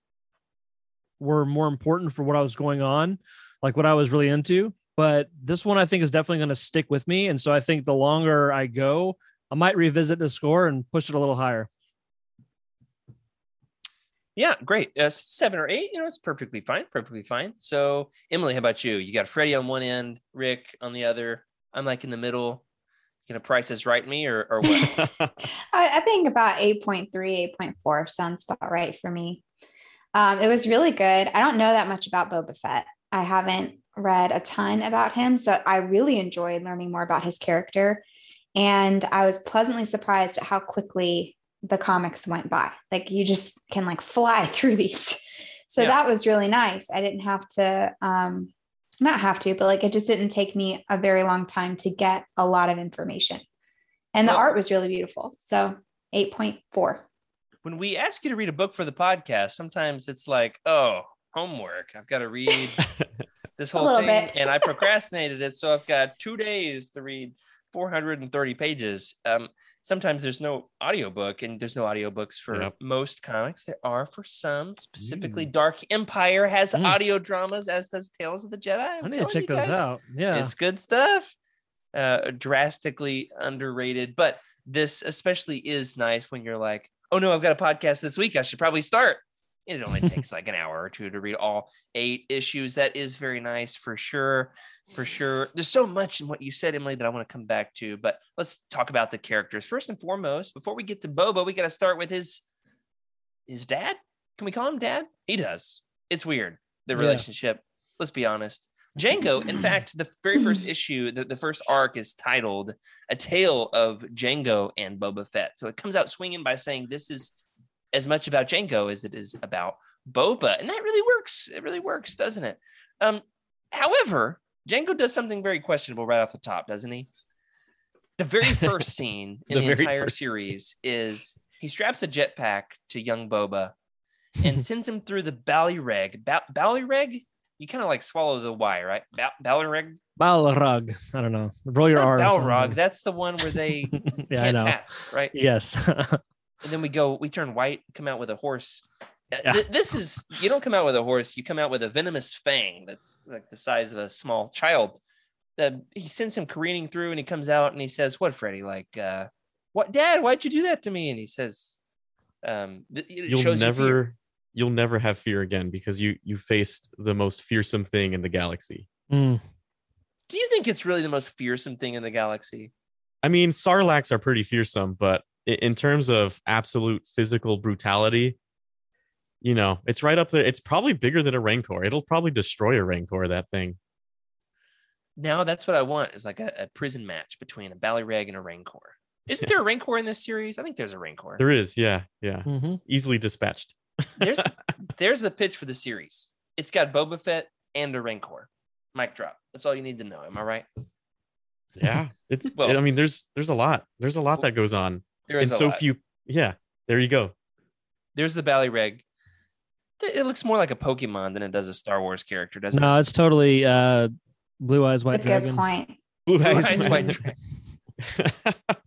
were more important for what I was going on, like what I was really into. But this one I think is definitely going to stick with me, and so I think the longer I go, I might revisit the score and push it a little higher. Yeah, great. Uh, seven or eight, you know, it's perfectly fine. Perfectly fine. So, Emily, how about you? You got Freddie on one end, Rick on the other. I'm like in the middle. Gonna price this right me or, or what? I, I think about 8.3, 8.4 sounds about right for me. Um, it was really good. I don't know that much about Boba Fett. I haven't read a ton about him. So I really enjoyed learning more about his character. And I was pleasantly surprised at how quickly the comics went by. Like you just can like fly through these. So Yeah. that was really nice. I didn't have to um not have to, but like it just didn't take me a very long time to get a lot of information. And the Well- art was really beautiful. So 8.4. when we ask you to read a book for the podcast, sometimes it's like, oh, homework. I've got to read this whole thing. bit. And I procrastinated it. So I've got two days to read 430 pages. Um, sometimes there's no audiobook, and there's no audiobooks for Yep. most comics. There are for some, specifically Dark Empire has Mm. audio dramas, as does Tales of the Jedi. I'm I need to check those out. Yeah. It's good stuff. Uh, drastically underrated, but this especially is nice when you're like, oh no, I've got a podcast this week. I should probably start. It only takes like an hour or two to read all eight issues. That is very nice for sure. For sure. There's so much in what you said, Emily, that I want to come back to, but let's talk about the characters. First and foremost, before we get to Boba, we got to start with his his dad. Can we call him dad? He does. It's weird, the Yeah. relationship. Let's be honest. Jango, in fact, the very first issue, the, the first arc is titled A Tale of Jango and Boba Fett. So it comes out swinging by saying this is as much about Jango as it is about Boba. And that really works. It really works, doesn't it? Um, however, Jango does something very questionable right off the top, doesn't he? The very first scene in The the, entire series is he straps a jetpack to young Boba and sends him through the Ballyreg. Ba- Ballyreg? You kind of like swallow the Y, right? Ba- Ballyreg? Balrog. I don't know. Roll your Not R. Balrog. That's the one where they yeah, I can't know. pass, right? Yes. And then we go, we turn white, come out with a horse. Uh, Yeah. th- this is you don't come out with a horse, you come out with a venomous fang that's like the size of a small child. Uh, he sends him careening through, and he comes out and he says, "What, Freddy? Like, uh, what, Dad? Why'd you do that to me?" And he says, um, th- you'll shows never you'll never have fear again because you you faced the most fearsome thing in the galaxy. Mm. Do you think it's really the most fearsome thing in the galaxy? I mean, Sarlaccs are pretty fearsome, but in terms of absolute physical brutality, you know, it's right up there. It's probably bigger than a Rancor. It'll probably destroy a Rancor, that thing. Now that's what I want is like a, a prison match between a Ballyreg and a Rancor. Isn't there a Rancor in this series? I think there's a Rancor. There is, yeah, yeah. hmm Easily dispatched. There's there's the pitch for the series. It's got Boba Fett and a Rancor. Mic drop. That's all you need to know. Am I right? Yeah. It's Well- I mean, there's there's a lot. There's a lot that goes on. There in a so lot. few yeah. There you go. There's the Ballyreg. Th- It looks more like a Pokemon than it does a Star Wars character, doesn't it? No, it's totally uh, blue eyes, white That's a good point. Blue it? Blue eyes Eyes White White Dragon.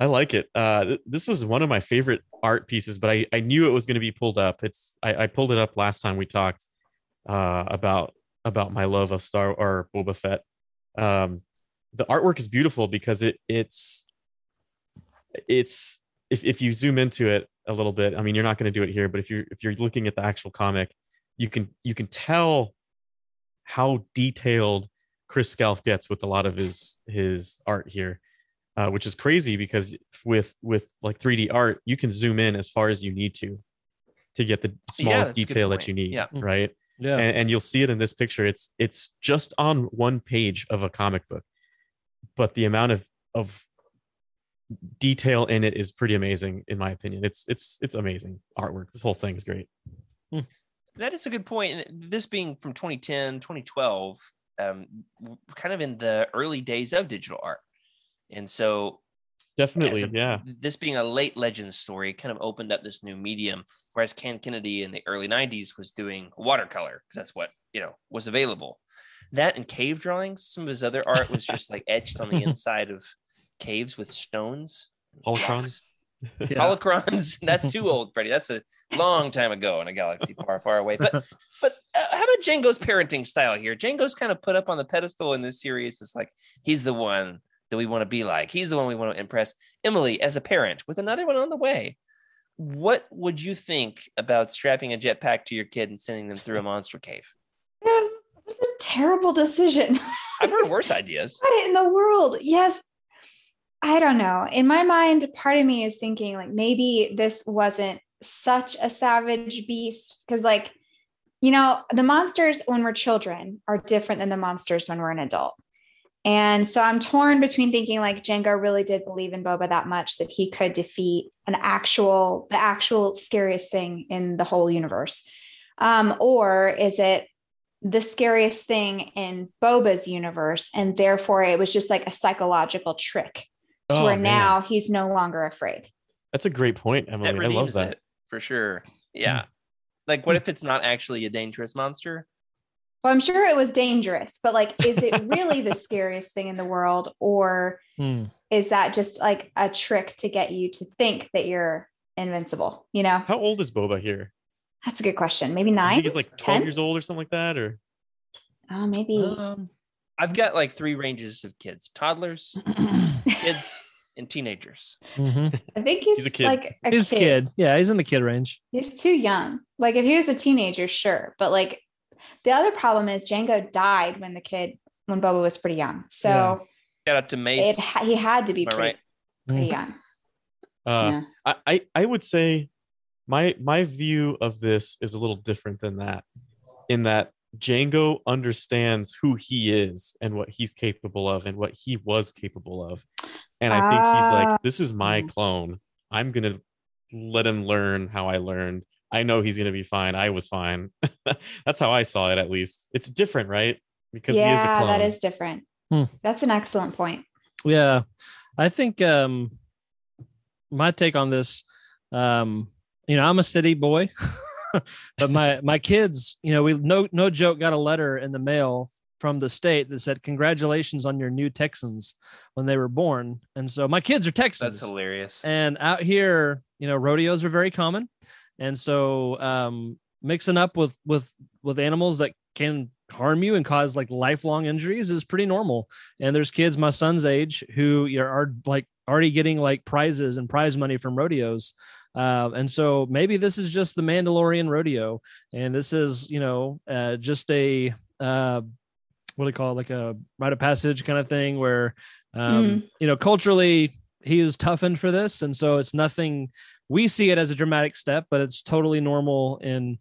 I like it. Uh, th- this was one of my favorite art pieces, but I, I knew it was going to be pulled up. It's I, I pulled it up last time we talked uh, about about my love of Star or Boba Fett. Um, the artwork is beautiful because it it's it's if, if you zoom into it a little bit. I mean, you're not going to do it here, but if you're if you're looking at the actual comic, you can you can tell how detailed Chris Scalf gets with a lot of his his art here uh, which is crazy because with with like 3D art, you can zoom in as far as you need to to get the smallest that's a good detail that you need, Yeah. right? Yeah. And, and you'll see it in this picture. It's it's just on one page of a comic book, but the amount of of detail in it is pretty amazing, in my opinion. It's it's it's amazing artwork. This whole thing is great. That is a good point. And This being from 2010, 2012, um, kind of in the early days of digital art. And so Definitely, so yeah. this being a late legend story kind of opened up this new medium, whereas Cam Kennedy in the early 90s was doing watercolor because that's what, you know, was available. That and cave drawings, some of his other art was just like etched on the inside of caves with stones. Holocrons. rocks. Yeah. Holocrons. That's too old, Freddie. That's a long time ago in a galaxy far, far away. But but uh, how about Jango's parenting style here? Jango's kind of put up on the pedestal in this series. It's like he's the one that we want to be like. He's the one we want to impress. Emily, as a parent, with another one on the way, what would you think about strapping a jetpack to your kid and sending them through a monster cave? Was a terrible decision. I've heard worse ideas. what in the world? Yes. I don't know. In my mind, part of me is thinking like maybe this wasn't such a savage beast because, like, you know, the monsters when we're children are different than the monsters when we're an adult. And so I'm torn between thinking like Jango really did believe in Boba that much that he could defeat an actual, the actual scariest thing in the whole universe. Um, or is it the scariest thing in Boba's universe? And therefore it was just like a psychological trick to Oh, where man. now he's no longer afraid. That's a great point, Emily. I love that. it for sure. Yeah. Like, what if it's not actually a dangerous monster? Well, I'm sure it was dangerous, but like, is it really the scariest thing in the world? Or Hmm. is that just like a trick to get you to think that you're invincible? You know, How old is Boba here? that's a good question. Maybe I nine? think he's like 12 10? years old or something like that, or Oh, maybe. Um, I've got like three ranges of kids toddlers, kids, and teenagers. Mhm. I think he's, he's a kid. like a He's a kid. kid. Yeah, he's in the kid range. He's too young. Like if he was a teenager, sure. But like the other problem is Jango died when the kid when Boba was pretty young. So Shout out to Mace. it he had to be pretty, right? pretty Mm. young. uh, yeah. I, I I would say my my view of this is a little different than that in that Jango understands who he is and what he's capable of and what he was capable of. And I think he's Ah. like, this is my Mm. clone. I'm gonna let him learn how I learned. I know he's gonna be fine. I was fine. That's how I saw it at least. It's different, right? Because he is a yeah, clone. that is different. Hmm. That's an excellent point. Yeah, I think um, my take on this, um, you know, I'm a city boy, but my my kids, you know, we no no joke got a letter in the mail from the state that said congratulations on your new Texans when they were born, and so my kids are Texans. That's hilarious. And out here, you know, rodeos are very common, and so um, mixing up with with with animals that can harm you and cause like lifelong injuries is pretty normal. And there's kids my son's age who are like already getting like prizes and prize money from rodeos. Uh, and so maybe this is just the Mandalorian rodeo, and this is you know uh, just a uh, what do you call it, like a rite of passage kind of thing where um, you know culturally he is toughened for this, and so it's nothing. We see it as a dramatic step, but it's totally normal in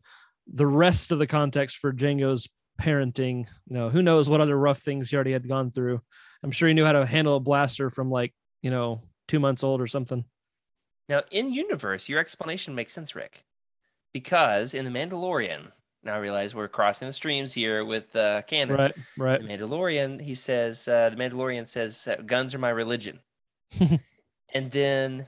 the rest of the context for Jango's parenting. You know, who knows what other rough things he already had gone through. I'm sure he knew how to handle a blaster from like you know two months old or something. Now, in universe, your explanation makes sense, Rick, because in the Mandalorian, now I realize we're crossing the streams here with uh, canon. Right, right. The Mandalorian, he says, uh, the Mandalorian says, "Guns are my religion," and then,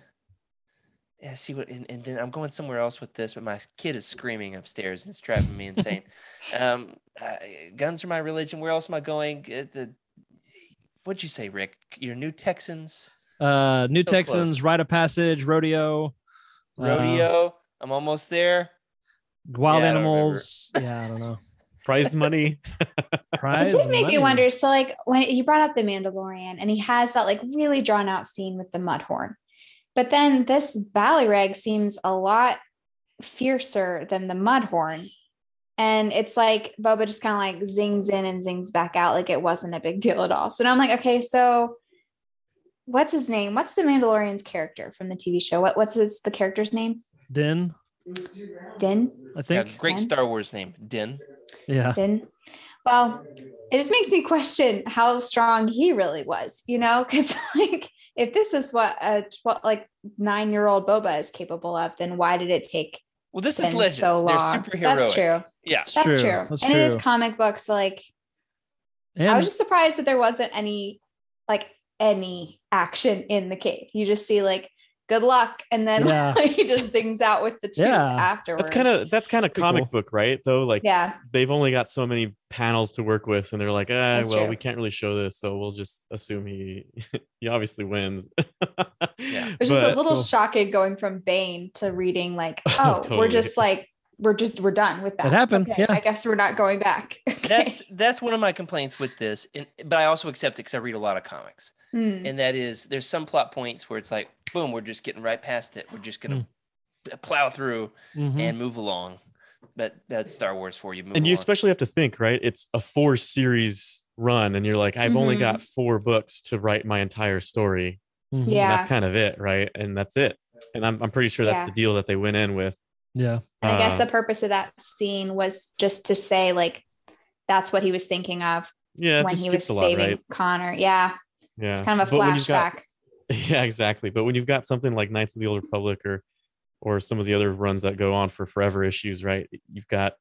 yeah, see what, and, and then I'm going somewhere else with this, but my kid is screaming upstairs and it's driving me insane. um, uh, guns are my religion. Where else am I going? Uh, the, what'd you say, Rick? Your new Texans. Uh, New So Texans, close. Rite of Passage, Rodeo, uh, Rodeo. I'm almost there. Wild Yeah, I. Animals. Yeah, I don't know. Prize money. Prize it did make money. me wonder. So, like, when he brought up the Mandalorian and he has that like really drawn out scene with the Mudhorn, but then this Ballyrag seems a lot fiercer than the Mudhorn. And it's like Boba just kind of like zings in and zings back out like it wasn't a big deal at all. So now I'm like, okay, so what's his name? What's the Mandalorian's character from the TV show? What, what's his the character's name? Din, Din? I Yeah, think. great Ken? Star Wars name, Din. Yeah. Din. Well, it just makes me question how strong he really was, you know? Because like, if this is what a tw- like nine year old Boba is capable of, then why did it take Well, this is Ben Legends. so They're long? superheroic. That's true. Yeah. That's true. true. That's and it true. is comic books. Like, I was just surprised that there wasn't any, like, any action in the cave. You just see like, good luck, and then Yeah. he just sings out with the tube Yeah. afterwards. That's kind of that's kind of comic cool. book, right? Though, like yeah. they've only got so many panels to work with, and they're like, ah, well, true. we can't really show this, so we'll just assume he he obviously wins. Yeah. It was just a little cool. shocking going from Bane to reading like, oh, we're just like we're just we're done with that. It happened, Okay, yeah. I guess we're not going back. Okay. That's that's one of my complaints with this, and, but I also accept it because I read a lot of comics, Hmm. and that is there's some plot points where it's like, boom, we're just getting right past it. We're just gonna plow through Mhm. and move along. But that's Star Wars for you. Move and you along. especially have to think, right? It's a four series run, and you're like, I've only Mhm. got four books to write my entire story. Mhm. and Yeah. that's kind of it, right? And that's it. And I'm I'm pretty sure that's Yeah. the deal that they went in with. Yeah. And I guess Uh, the purpose of that scene was just to say like that's what he was thinking of yeah, when just he was skips a lot, saving right? Connor. Yeah. Yeah, It's kind of a But when you've got- flashback. yeah, exactly. But when you've got something like Knights of the Old Republic or or some of the other runs that go on for forever issues, right? You've got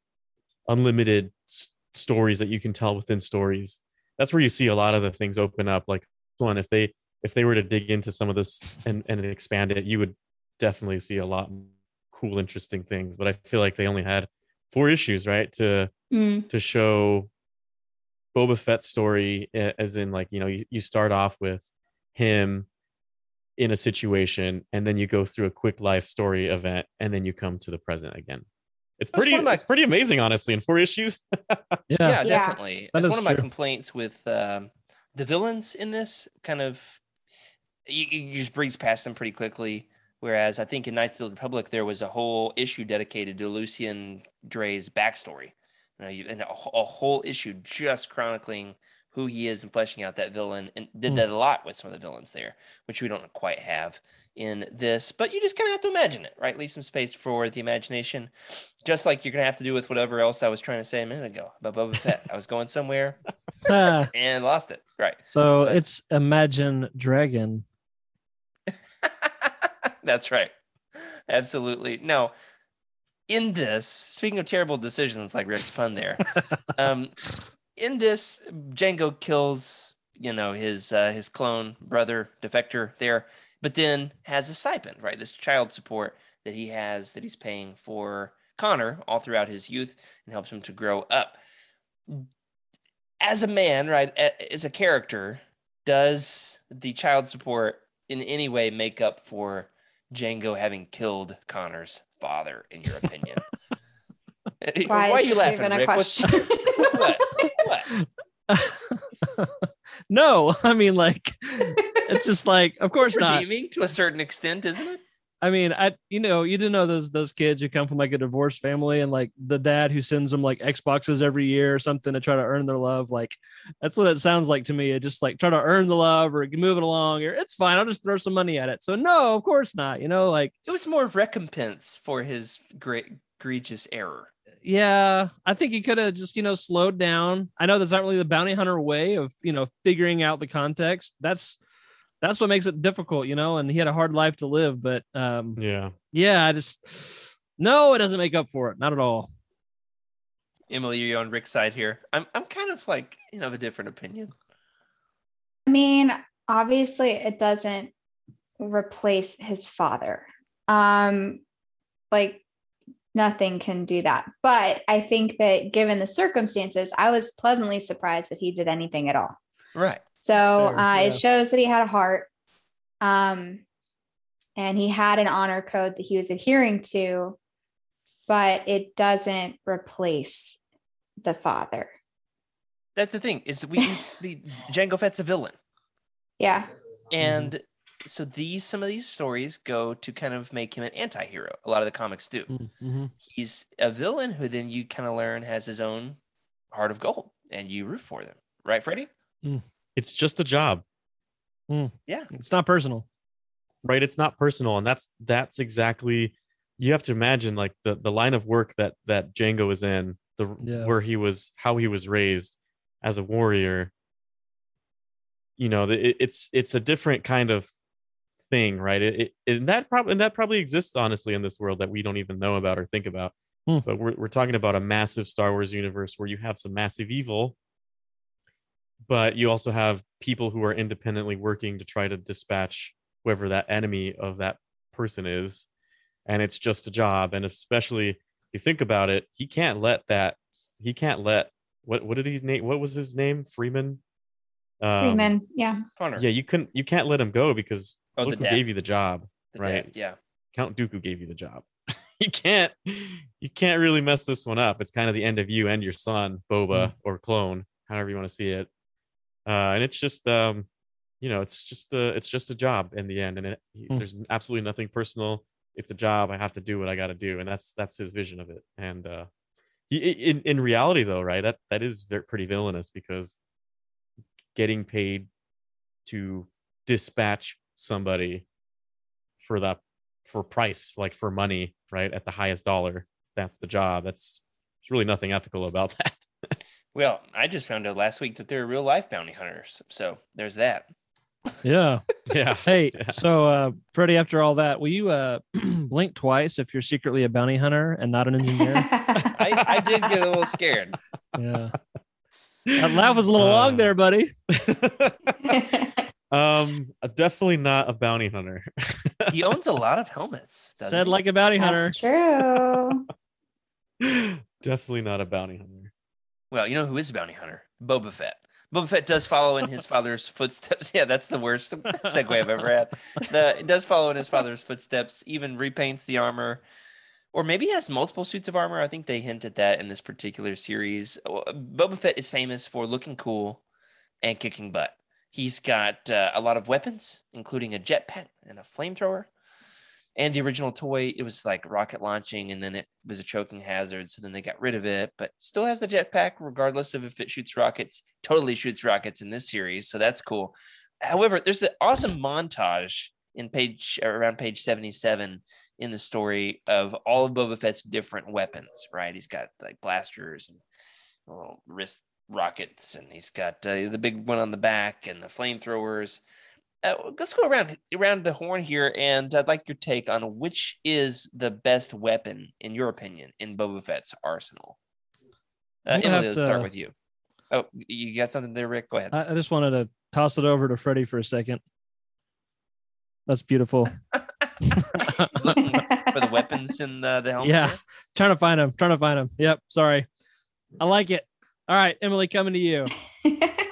unlimited s- stories that you can tell within stories. That's where you see a lot of the things open up. Like one, if they if they were to dig into some of this and and expand it, you would definitely see a lot cool, interesting things. But I feel like they only had four issues, right? To Mm. to show Boba Fett's story, as in like you know you, you start off with him in a situation, and then you go through a quick life story event, and then you come to the present again. It's pretty. my- It's pretty amazing, honestly. In four issues, Yeah. yeah, Yeah. definitely. That That's is one of my complaints with um, the villains in this. Kind of, you, you just breeze past them pretty quickly. Whereas I think in Knights of the Republic there was a whole issue dedicated to Lucien Draay's backstory, you know, you, and a, a whole issue just chronicling who he is and fleshing out that villain, and did Hmm. that a lot with some of the villains there, which we don't quite have in this. But you just kind of have to imagine it, right? Leave some space for the imagination, just like you're gonna have to do with whatever else I was trying to say a minute ago about Boba Fett. I was going somewhere and lost it. Right. so But- it's Imagine Dragon. That's right. Absolutely. No. In this, speaking of terrible decisions, like Rick's pun there, um, in this, Jango kills, you know, his uh, his clone brother, defector there, but then has a stipend, right? This child support that he has that he's paying for Connor all throughout his youth and helps him to grow up. As a man, right, as a character, does the child support in any way make up for Jango having killed Connor's father, in your opinion? Why, are you laughing, even a Rick? What's- question? what? What? no, I mean like it's just like of course not. Redeeming to a certain extent, isn't it? I mean, I you know, you didn't know those those kids who come from like a divorced family and like the dad who sends them like Xboxes every year or something to try to earn their love. Like that's what it sounds like to me. It just like try to earn the love or move it along or it's fine. I'll just throw some money at it. So no, of course not. You know, like It was more of recompense for his great egregious error. yeah, I think he could have just, you know, slowed down. I know that's not really the bounty hunter way of, you know, figuring out the context. That's that's what makes it difficult, you know, and he had a hard life to live, but um yeah. yeah, I just no, it doesn't make up for it. Not at all. Emily, you're on Rick's side here. I'm I'm kind of like, you know, of a different opinion. I mean, obviously it doesn't replace his father. Um like nothing can do that. But I think that given the circumstances, I was pleasantly surprised that he did anything at all. Right. So That's fair, uh, yeah. it shows that he had a heart. Um, and he had an honor code that he was adhering to, but it doesn't replace the father. That's the thing is we, we Jango Fett's a villain, Yeah. and so these some of these stories go to kind of make him an anti-hero. A lot of the comics do. Mm-hmm. He's a villain who then you kind of learn has his own heart of gold, and you root for them, right, Freddie? It's just a job, Yeah. It's not personal. right? It's not personal, and that's that's exactly you have to imagine like the the line of work that that Jango is in, the Yeah. where he was, how he was raised as a warrior. You know, it, it's it's a different kind of thing, right? It, it and that probably and that probably exists honestly in this world that we don't even know about or think about. Hmm. But we're we're talking about a massive Star Wars universe where you have some massive evil, but you also have people who are independently working to try to dispatch whoever that enemy of that person is, and it's just a job. And especially if you think about it, he can't let that he can't let what what did he name what was his name Freeman. Um, Freeman. Yeah. Connor. Yeah, you couldn't you can't let him go because Oh, look who dad. gave you the job. The right. dad, Yeah. Count Dooku gave you the job. you can't you can't really mess this one up. It's kind of the end of you and your son, Boba or clone, however you want to see it. Uh, and it's just um, you know, it's just a it's just a job in the end, and it, Hmm. there's absolutely nothing personal. It's a job. I have to do what I got to do, and that's that's his vision of it. And uh, he, in in reality, though, right? That that is very, pretty villainous because getting paid to dispatch somebody for that for price like for money right at the highest dollar that's the job that's there's really nothing ethical about that Well, I just found out last week that they're real life bounty hunters. So there's that. Yeah. yeah Hey, Yeah. so uh Freddie, after all that, will you uh blink twice if you're secretly a bounty hunter and not an engineer? I, I did get a little scared. yeah. That laugh was a little long Uh, there, buddy. um definitely not a bounty hunter He owns a lot of helmets. doesn't Said he? like a bounty hunter. That's true. definitely not a bounty hunter Well, you know who is a bounty hunter? Boba Fett. Boba Fett does follow in his father's footsteps. Yeah, that's the worst segue I've ever had. The, it does follow in his father's footsteps, even repaints the armor, or maybe has multiple suits of armor. I think they hint at that in this particular series. Uh, Boba Fett is famous for looking cool and kicking butt. He's got uh, a lot of weapons, including a jetpack and a flamethrower. And the original toy, it was like rocket launching, and then it was a choking hazard. So then they got rid of it, but still has a jetpack, regardless of if it shoots rockets. Totally shoots rockets in this series, so that's cool. However, there's an awesome montage in page around page 77 in the story of all of Boba Fett's different weapons. Right, he's got like blasters and little wrist rockets, and he's got uh, the big one on the back and the flamethrowers uh, let's go around around the horn here, and I'd like your take on which is the best weapon, in your opinion, in Boba Fett's arsenal. Uh, I'm Emily, let's start with you. Oh, you got something there, Rick? Go ahead. I, I just wanted to toss it over to Freddie for a second. That's beautiful. Looking for the weapons in the, the helmet. Yeah. there. trying to find him. Trying to find him. Yep. Sorry. I like it. All right, Emily, coming to you.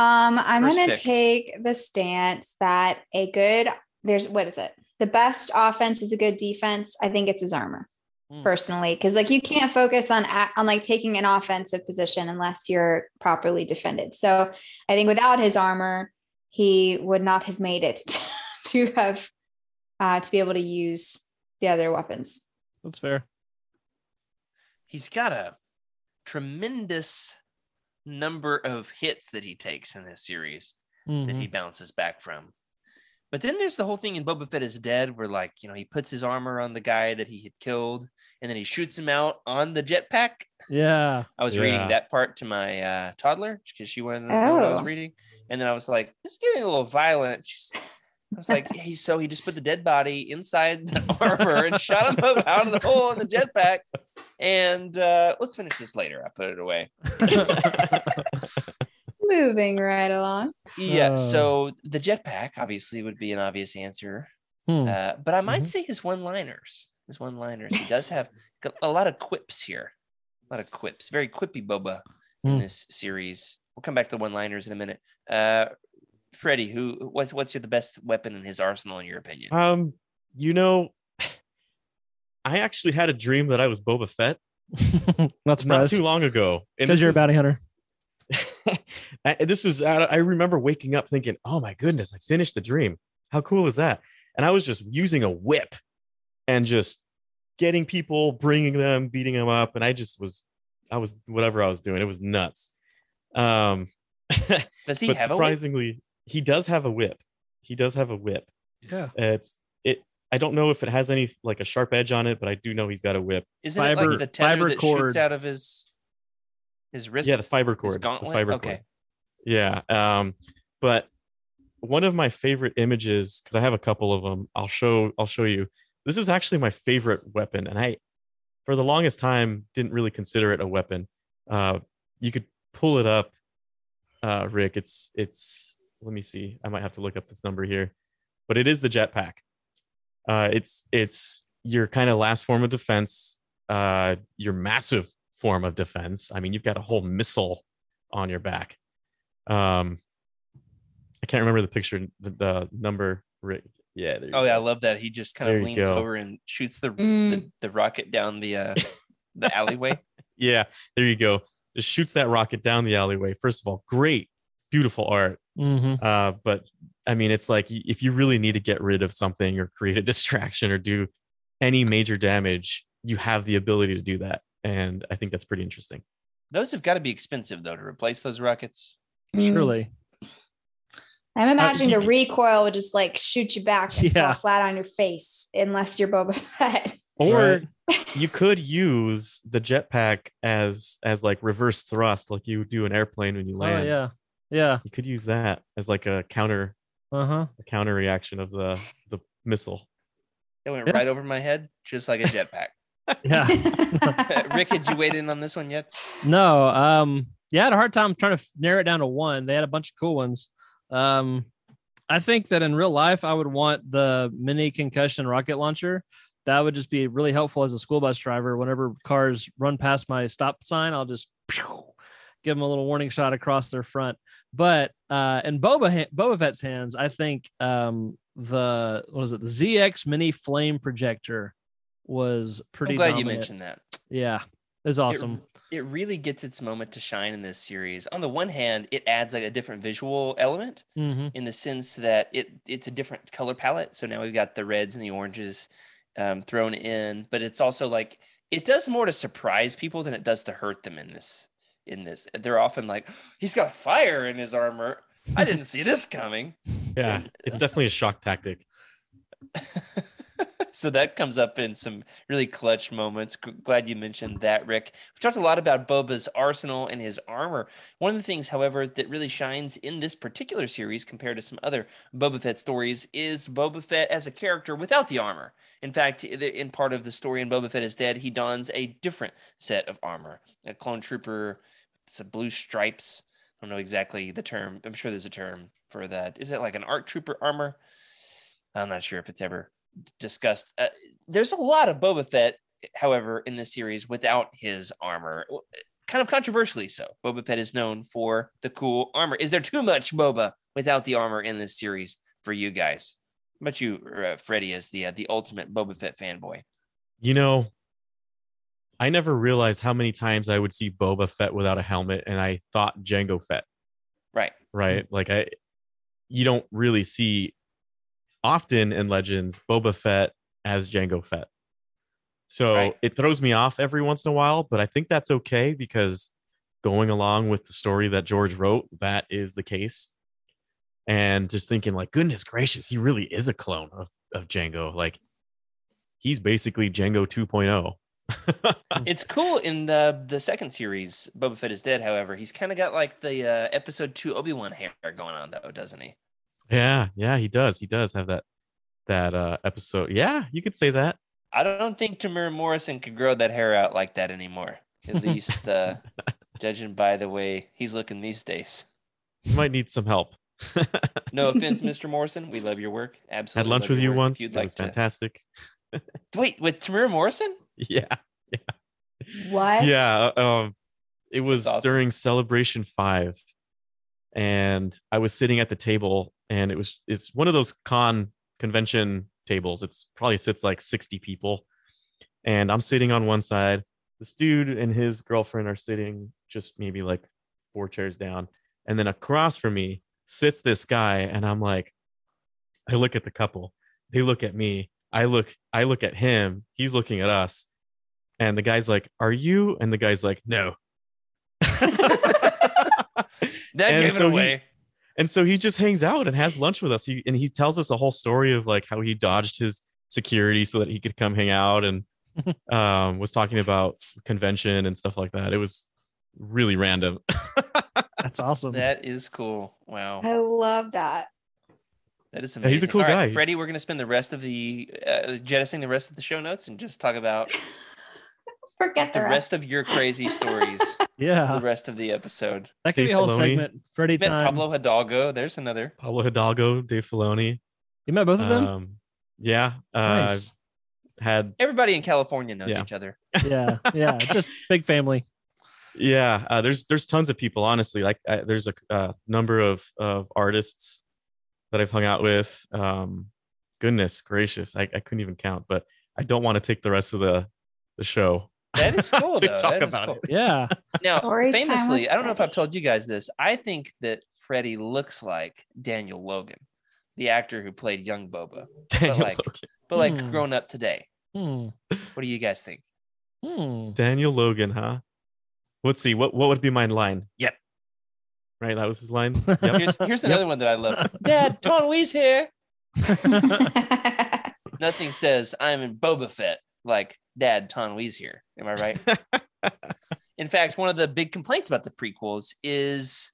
um, I'm gonna pick. take the stance that a good there's what is it? The best offense is a good defense. I think it's his armor, Hmm. personally, because like you can't focus on on like taking an offensive position unless you're properly defended. So I think without his armor, he would not have made it to have uh, to be able to use the other weapons. That's fair. He's got a tremendous number of hits that he takes in this series. that Mhm. he bounces back from. But then there's the whole thing in Boba Fett is dead, where like you know he puts his armor on the guy that he had killed, and then he shoots him out on the jetpack. Yeah. I was Yeah. reading that part to my uh, toddler because she wanted to know what I was Oh. reading, and then I was like, "This is getting a little violent." She's, I was like, "Hey, so he just put the dead body inside the armor and shot him up out of the hole in the jetpack." And uh, let's finish this later. I put it away. Moving right along. Yeah. Uh. So the jetpack obviously would be an obvious answer. Hmm. Uh, but I might Mhm. say his one-liners. His one-liners. He does have a lot of quips here. A lot of quips. Very quippy Boba in Hmm. this series. We'll come back to one-liners in a minute. Uh, Freddie, who what's what's your the best weapon in his arsenal in your opinion? Um, you know, I actually had a dream that I was Boba Fett Not not too long ago. Because you're a is- bounty hunter. I- this is I I remember waking up thinking, "Oh my goodness, I finished the dream. How cool is that?" And I was just using a whip and just getting people, bringing them, beating them up, and I just was I was whatever I was doing. It was nuts. Um Does he but have a whip? surprisingly, he does have a whip. He does have a whip. Yeah. It's it I don't know if it has any like a sharp edge on it, but I do know he's got a whip. Isn't it like the tether fiber that cord. shoots out of his his wrist? Yeah, the fiber cord. The fiber okay. cord. Yeah. Um, but one of my favorite images, because I have a couple of them, I'll show I'll show you. This is actually my favorite weapon, and I for the longest time didn't really consider it a weapon. Uh, you could pull it up, uh, Rick. It's it's let me see. I might have to look up this number here, but it is the jetpack. Uh, it's it's your kind of last form of defense. Uh, your massive form of defense. I mean, you've got a whole missile on your back. Um, I can't remember the picture, the, the number. Yeah. There you Oh yeah, I love that. He just kind There of leans over and shoots the, the Mm. the rocket down the uh the alleyway. Yeah, there you go. Just shoots that rocket down the alleyway. First of all, great, beautiful art. Mm-hmm. Uh, but I mean, it's like if you really need to get rid of something or create a distraction or do any major damage, you have the ability to do that, and I think that's pretty interesting. Those have got to be expensive though to replace those rockets. Mm. Surely. I'm imagining the recoil would just like shoot you back and Yeah. fall flat on your face unless you're Boba Fett. Or you could use the jetpack as as like reverse thrust, like you do an airplane when you Oh land. yeah. Yeah. You could use that as like a counter Uh huh. the counter reaction of the the missile. it went Yeah. right over my head, just like a jetpack. Yeah. Rick, had you weighed in on this one yet? No, um, yeah, I had a hard time trying to narrow it down to one. They had a bunch of cool ones. Um, I think that in real life, I would want the mini concussion rocket launcher. That would just be really helpful as a school bus driver. Whenever cars run past my stop sign, I'll just pew, give them a little warning shot across their front. But uh, in Boba Boba Fett's hands, I think um, the what was it the ZX Mini Flame Projector was pretty. I'm glad you mentioned that. Yeah, it's awesome. It really gets its moment to shine in this series. On the one hand, it adds like a different visual element Mm-hmm. in the sense that it it's a different color palette. So now we've got the reds and the oranges um, thrown in, but it's also like it does more to surprise people than it does to hurt them in this. In this, they're often like, "He's got fire in his armor. I didn't see this coming." Yeah, it's definitely a shock tactic. so that comes up in some really clutch moments. Glad you mentioned that, Rick. We've talked a lot about Boba's arsenal and his armor. One of the things, however, that really shines in this particular series compared to some other Boba Fett stories is Boba Fett as a character without the armor. In fact, in part of the story in Boba Fett is Dead, he dons a different set of armor. A clone trooper, some blue stripes. I don't know exactly the term. I'm sure there's a term for that. Is it like an ARC trooper armor? I'm not sure if it's ever discussed. Uh, there's a lot of Boba Fett, however, in this series without his armor. Kind of controversially so. Boba Fett is known for the cool armor. Is there too much Boba without the armor in this series for you guys? How about you, uh, Freddie, as the uh, the ultimate Boba Fett fanboy? You know, I never realized how many times I would see Boba Fett without a helmet, and I thought Jango Fett. Right. Right? Like I, you don't really see often in Legends Boba Fett as Jango Fett. So Right. it throws me off every once in a while, but I think that's okay because going along with the story that George wrote, that is the case. And just thinking, like, goodness gracious, he really is a clone of, of Jango. Like, he's basically Jango oh. 2.0. It's cool in uh, the second series, Boba Fett is dead. However, he's kind of got like the uh, episode two Obi Wan hair going on, though, doesn't he? yeah, yeah, he does. He does have that that uh episode. Yeah, you could say that. I don't think Temuera Morrison could grow that hair out like that anymore. At least, uh, judging by the way he's looking these days. You might need some help. No offense, Mr. Morrison. We love your work. Absolutely. Had lunch with you work. Once. You'd That like was to... fantastic. Wait, with Temuera Morrison? Yeah. what? Yeah. Um it was awesome. during celebration five. and I was sitting at the table, and it was it's one of those con convention tables. It's probably sits like sixty people, and I'm sitting on one side. This dude and his girlfriend are sitting just maybe like four chairs down, and then across from me sits this guy, and I'm like, I look at the couple, they look at me, I look, I look at him, he's looking at us, and the guy's like, "Are you?" And the guy's like, "No." That And gave so it he- away. and so he just hangs out and has lunch with us. He and he tells us a whole story of like how he dodged his security so that he could come hang out and um was talking about convention and stuff like that. It was really random. That's awesome. That is cool. Wow. I love that. That is Yeah, he's a cool All right, guy. Freddie, we're going to spend the rest of the uh, jettisoning the rest of the show notes and just talk about Forget the the, rest of your crazy stories yeah. the rest of the episode. that could Dave be a whole Filoni. segment. Freddie Met time. Pablo Hidalgo. There's another. Pablo Hidalgo, Dave Filoni. You met both of them. Um, yeah. Uh, nice. had Everybody in California knows Yeah. each other. Yeah, yeah. It's just big family. yeah uh, there's there's tons of people honestly like I, there's a uh, number of of artists that i've hung out with um goodness gracious I, I couldn't even count but i don't want to take the rest of the the show That is cool, to though. talk That is about cool. it. Yeah. Now, Story famously, I don't know if I've told you guys this. I think that Freddie looks like Daniel Logan, the actor who played young Boba, Daniel like- Logan. but like Hmm. grown up today. Hmm. What do you guys think? Hmm. Daniel Logan, huh? Let's see. What what would be my line? Yep. Right, that was his line. Yep. Here's, here's another one that I love. Dad, Taun We's here. Nothing says I'm in Boba Fett like Dad Taun We's here. Am I right? in fact, one of the big complaints about the prequels is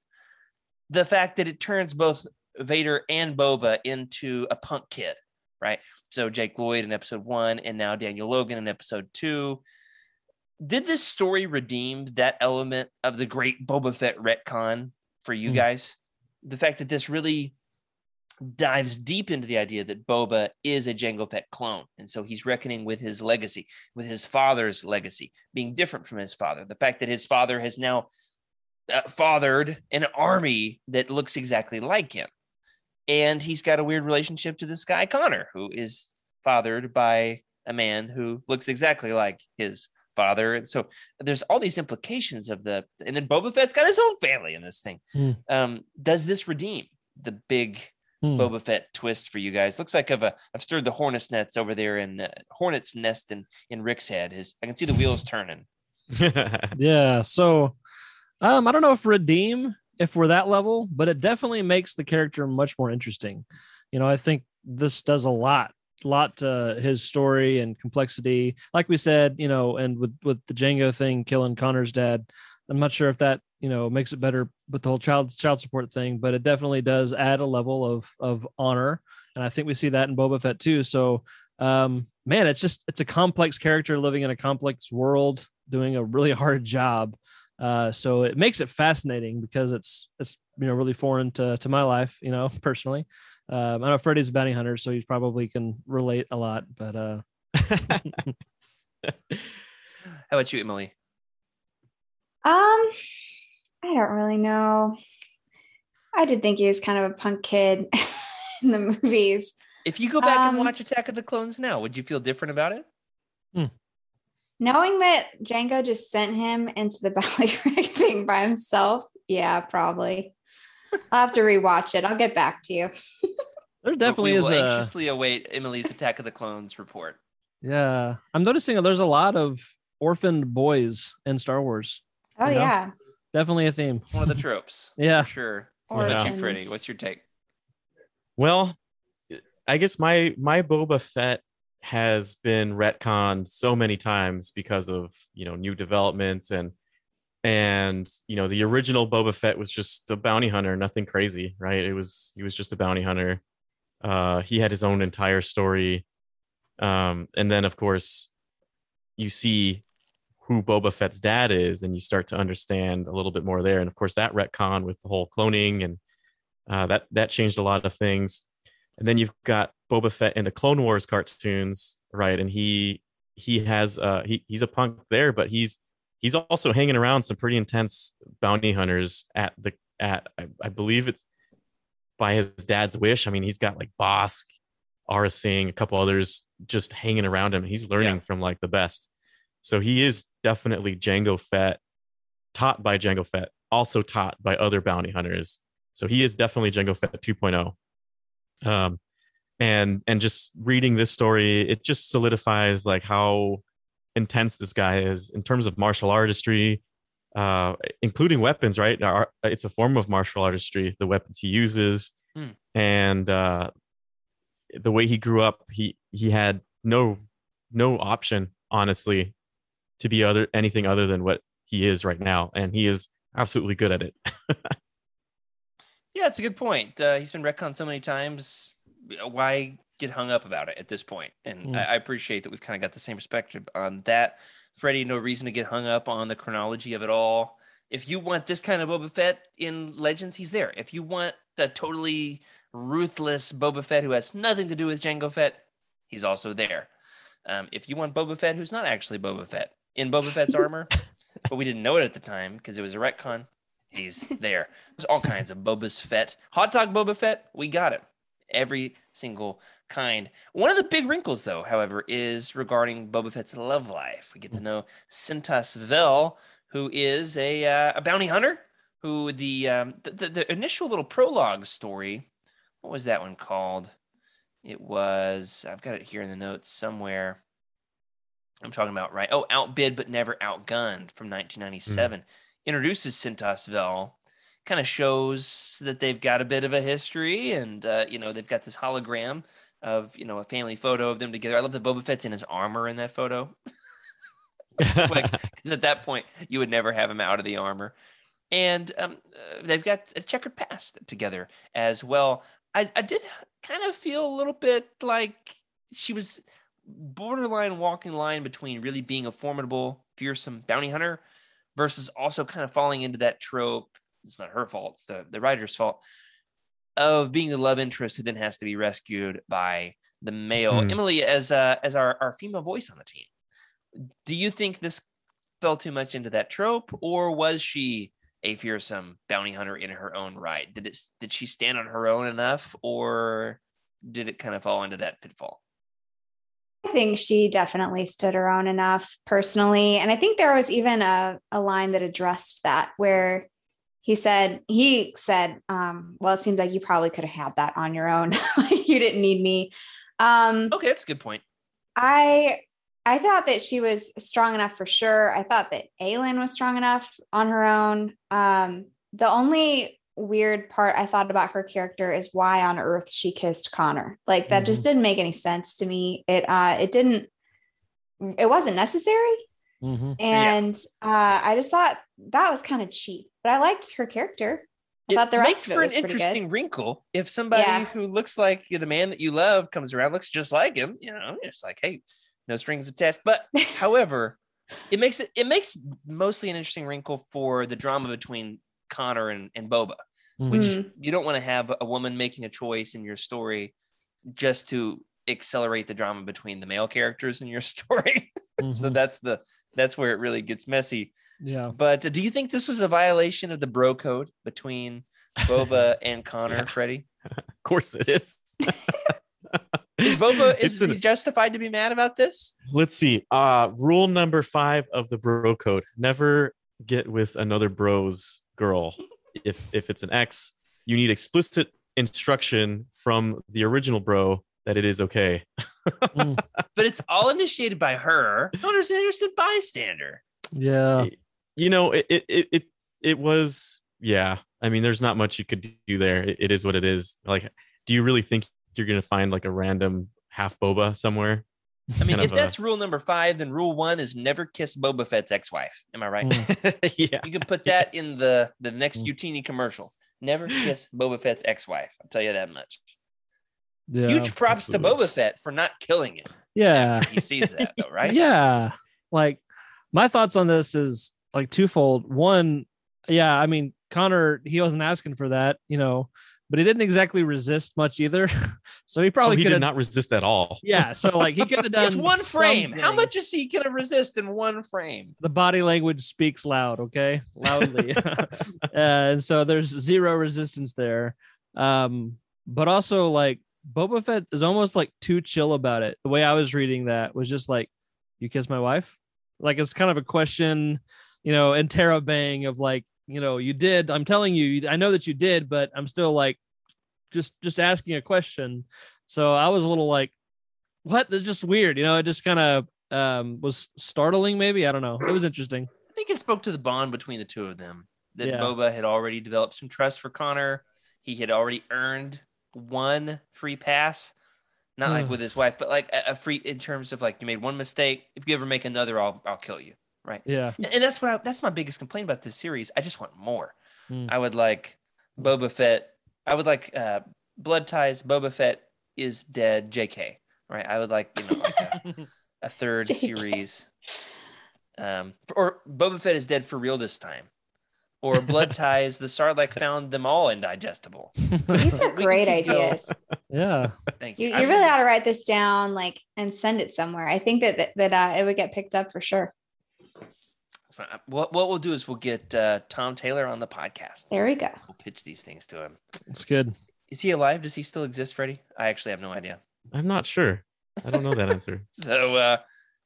the fact that it turns both Vader and Boba into a punk kid, right? So Jake Lloyd in episode one, and now Daniel Logan in episode two. Did this story redeem that element of the great Boba Fett retcon for you Hmm. guys? The fact that this really dives deep into the idea that Boba is a Jango Fett clone. And so he's reckoning with his legacy, with his father's legacy, being different from his father. The fact that his father has now uh, fathered an army that looks exactly like him. And he's got a weird relationship to this guy, Connor, who is fathered by a man who looks exactly like his father. And so there's all these implications of the, and then Boba Fett's got his own family in this thing. Hmm. Um, does this redeem the big Hmm. Boba Fett twist for you guys. Looks like I've uh, I've stirred the hornet's nets over there in uh, hornet's nest in in Rick's head. His I can see the wheels turning. Yeah. So um I don't know if redeem if we're that level, but it definitely makes the character much more interesting. You know, I think this does a lot a lot to his story and complexity. Like we said, you know, and with with the Jango thing killing Connor's dad, I'm not sure if that, you know, makes it better with the whole child child support thing, but it definitely does add a level of of honor. And I think we see that in Boba Fett too. So um man, it's just it's a complex character living in a complex world, doing a really hard job. Uh, so it makes it fascinating because it's it's you know really foreign to to my life, you know, personally. Um, I know Freddie's a bounty hunter, so he probably can relate a lot. But uh, How about you, Emily? Um, I don't really know. I did think he was kind of a punk kid in the movies. If you go back and Um, watch Attack of the Clones now, would you feel different about it? Knowing that Jango just sent him into the Ballyrick thing by himself, yeah, probably. I'll have to rewatch it. I'll get back to you. there definitely we is will a anxiously await Emily's Attack of the Clones report. yeah. I'm noticing there's a lot of orphaned boys in Star Wars. Oh You know? yeah. Definitely a theme. One of the tropes. Yeah. for sure. What about you, Orphans. Freddie? What's your take? well, I guess my my Boba Fett has been retconned so many times because of you know new developments and and you know the original Boba Fett was just a bounty hunter, nothing crazy, right? It was he was just a bounty hunter. Uh, he had his own entire story, um, and then of course you see who Boba Fett's dad is, and you start to understand a little bit more there. And of course that retcon with the whole cloning and uh, that that changed a lot of things. And then you've got Boba Fett in the Clone Wars cartoons, right? And he he has uh he, he's a punk there, but he's he's also hanging around some pretty intense bounty hunters at the at I, I believe it's by his dad's wish. I mean, he's got like Bossk, Aurra Sing, a couple others just hanging around him. He's learning Yeah. from like the best. So he is definitely Jango Fett, taught by Jango Fett, also taught by other bounty hunters. So he is definitely Jango Fett 2.0. Um, and and just reading this story, it just solidifies like how intense this guy is in terms of martial artistry, uh, including weapons. Right, it's a form of martial artistry. The weapons he uses, Hmm. and uh, the way he grew up, he he had no no option, honestly, to be other anything other than what he is right now, and he is absolutely good at it. Yeah, it's a good point. Uh, he's been retconned so many times. Why get hung up about it at this point? And Mm. I, I appreciate that we've kind of got the same perspective on that. Freddie, no reason to get hung up on the chronology of it all. If you want this kind of Boba Fett in Legends, he's there. If you want a totally ruthless Boba Fett who has nothing to do with Jango Fett, he's also there. Um, if you want Boba Fett who's not actually Boba Fett in Boba Fett's armor, but we didn't know it at the time because it was a retcon, he's there. There's all kinds of Boba's Fett. Hot dog Boba Fett, we got it. Every single kind. One of the big wrinkles, though, however, is regarding Boba Fett's love life. We get to know Sintas Vel, who is a, uh, a bounty hunter. Who the, um, the the the initial little prologue story? What was that one called? It was I've got it here in the notes somewhere. I'm talking about right. Oh, outbid but never outgunned from 1997 introduces Sintas Vel, kind of shows that they've got a bit of a history, and uh, you know they've got this hologram of you know a family photo of them together. I love that Boba Fett's in his armor in that photo, like because at that point you would never have him out of the armor, and um, uh, they've got a checkered past together as well. I, I did kind of feel a little bit like she was borderline walking line between really being a formidable, fearsome bounty hunter versus also kind of falling into that trope. It's not her fault, it's the, the writer's fault of being the love interest who then has to be rescued by the male. Hmm. Emily, as uh, as our, our female voice on the team, do you think this fell too much into that trope, or was she a fearsome bounty hunter in her own right? Did it did she stand on her own enough, or did it kind of fall into that pitfall? I think she definitely stood her own enough personally. And I think there was even a, a line that addressed that where he said, he said, um, well, it seems like you probably could have had that on your own. you didn't need me. Um, Okay, that's a good point. I I thought that she was strong enough for sure. I thought that Ailyn was strong enough on her own. Um, the only weird part I thought about her character is why on earth she kissed Connor. Like that just didn't make any sense to me. It uh it didn't it wasn't necessary. Mhm. And uh I just thought that was kind of cheap. But I liked her character. I thought the rest makes of it makes for an was interesting wrinkle if somebody Yeah. who looks like the man that you love comes around looks just like him you know it's like hey no strings attached but however it makes it it makes mostly an interesting wrinkle for the drama between connor and, and boba which Mm. you don't want to have a woman making a choice in your story just to accelerate the drama between the male characters in your story so Mhm. that's the that's where it really gets messy yeah. but uh, do you think this was a violation of the bro code between Boba and Connor, Yeah. Freddie? of course it is. Is Boba is an- justified to be mad about this? let's see uh rule number five of the bro code never get with another bro's girl if if it's an X, you need explicit instruction from the original bro that it is okay mm. But it's all initiated by her. Connor's an innocent bystander. Yeah. you know it it it it, it was yeah i mean there's not much you could do there it, it is what it is like do you really think you're gonna find like a random half boba somewhere I mean, if of a- that's rule number five, then rule one is never kiss Boba Fett's ex-wife. Am I right? Mm. yeah You can put that in the the next Mm. Utini commercial. Never kiss Boba Fett's ex-wife. I'll tell you that much. Yeah. Huge props to absolutely. Boba Fett for not killing it. Yeah. He sees that, though, right? Yeah. Like my thoughts on this is like twofold. One, yeah, I mean, Connor, he wasn't asking for that, you know, but he didn't exactly resist much either. so he Oh, probably he could did not resist at all. Yeah, so like he could have done It's one frame. How much is he gonna resist in one frame? the body language speaks loud okay loudly uh, and so there's zero resistance there um but also like boba fett is almost like too chill about it the way i was reading that was just like you kiss my wife like it's kind of a question you know interrobang of like you know you did i'm telling you i know that you did but i'm still like just just asking a question so i was a little like what that's just weird you know it just kind of um was startling maybe i don't know it was interesting I think it spoke to the bond between the two of them. That Yeah. Boba had already developed some trust for Connor. He had already earned one free pass, not like Hmm. with his wife, but like a, a free in terms of like you made one mistake. If you ever make another, I'll I'll kill you. Right. yeah And- And that's what I, that's my biggest complaint about this series. I just want more. Hmm. I would like Boba Fett. I would like uh, Blood Ties. Boba Fett is dead. J.K. Right. I would like you know like a, a third JK. series. Um, or Boba Fett is dead for real this time. Or Blood Ties. The Sarlacc found them all indigestible. These are great can keep going. ideas. yeah Thank You, you. you really ought to write this down, like, and send it somewhere. I think that that, that uh, it would get picked up for sure. That's fine. What what we'll do is we'll get uh, Tom Taylor on the podcast. There we go. We'll pitch these things to him. it's good Is he alive? Does he still exist, Freddie? I actually have no idea. I'm not sure. I don't know that answer. So uh,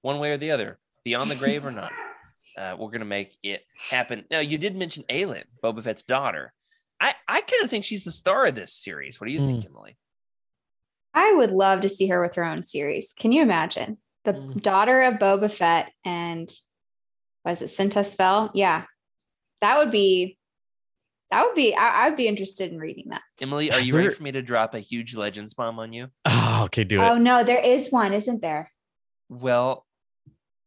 one way or the other, beyond the grave or not, uh, we're gonna make it happen. Now you did mention Ailyn, Boba Fett's daughter. I I kind of think she's the star of this series. What do you think, Emily? I would love to see her with her own series. Can you imagine the Mm. daughter of Boba Fett and was it Sintas Vel? Yeah, that would be. That would be. I, I'd be interested in reading that. Emily, are you ready for me to drop a huge Legends bomb on you? Oh, okay, do it. Oh no, there is one, isn't there? Well,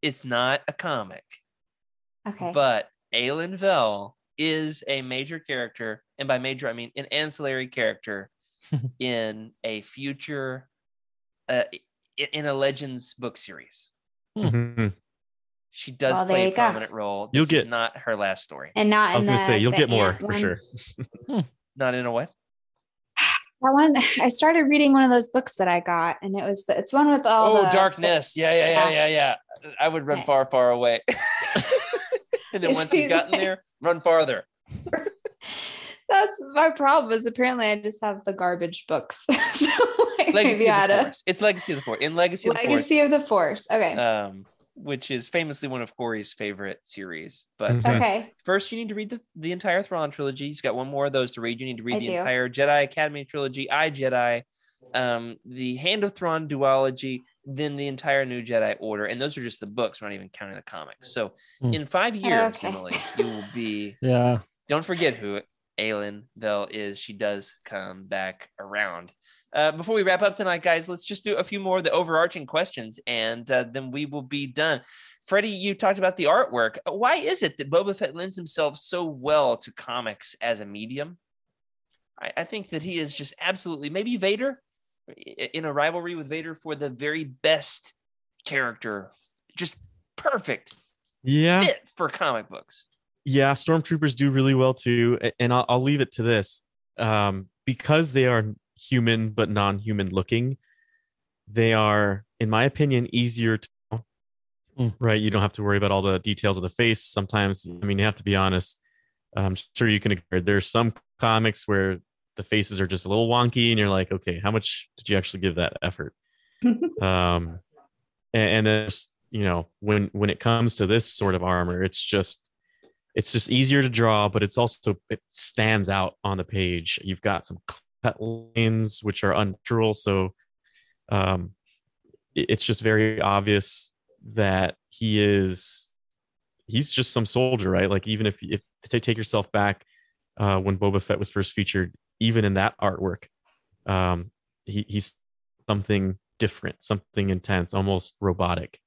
it's not a comic, Okay. but Ailyn Vel is a major character, and by major I mean an ancillary character in a future, uh, in a Legends book series. Mhm. She does Well, play a you go. prominent role. This You'll is get- not her last story. and not. I was gonna say you'll get more Ant for sure. Not in a what? That one, I started reading one of those books that I got, and it was the, it's one with all Oh, the darkness. Yeah, yeah, yeah, yeah, Yeah. yeah. I would run Okay. far, far away. and then It's once you've gotten there, run farther. That's my problem. Is apparently I just have the garbage books. so like Legacy of had the a Force. It's Legacy of the Force. In Legacy of the Force. legacy of the Force. Okay. Um, which is famously one of Corey's favorite series. But Mhm. okay. first, you need to read the, the entire Thrawn trilogy. He's got one more of those to read. You need to read I the do. entire Jedi Academy trilogy, I Jedi, um, the Hand of Thrawn duology, then the entire New Jedi Order. And those are just the books. We're not even counting the comics. So Hmm. in five years, Okay. Emily, you will be yeah don't forget who Ailyn Vel is. She does come back around. Uh, before we wrap up tonight, guys, let's just do a few more of the overarching questions, and uh, then we will be done. Freddie, you talked about the artwork. Why is it that Boba Fett lends himself so well to comics as a medium? I, I think that he is just absolutely maybe Vader in a rivalry with Vader for the very best character, just perfect Yeah, fit for comic books. yeah. Stormtroopers do really well too, and I'll, I'll leave it to this: um, because they are human but non-human looking. They are, in my opinion, easier to. Mm. Right, you don't have to worry about all the details of the face. Sometimes, I mean, you have to be honest. I'm sure you can agree. There's some comics where the faces are just a little wonky, and you're like, okay, how much did you actually give that effort? um and, and then you know when when it comes to this sort of armor it's just it's just easier to draw but it's also it stands out on the page you've got some cut lanes which are unnatural so um it's just very obvious that he is he's just some soldier right like even if if to take yourself back uh when Boba Fett was first featured even in that artwork um he, he's something different, something intense, almost robotic.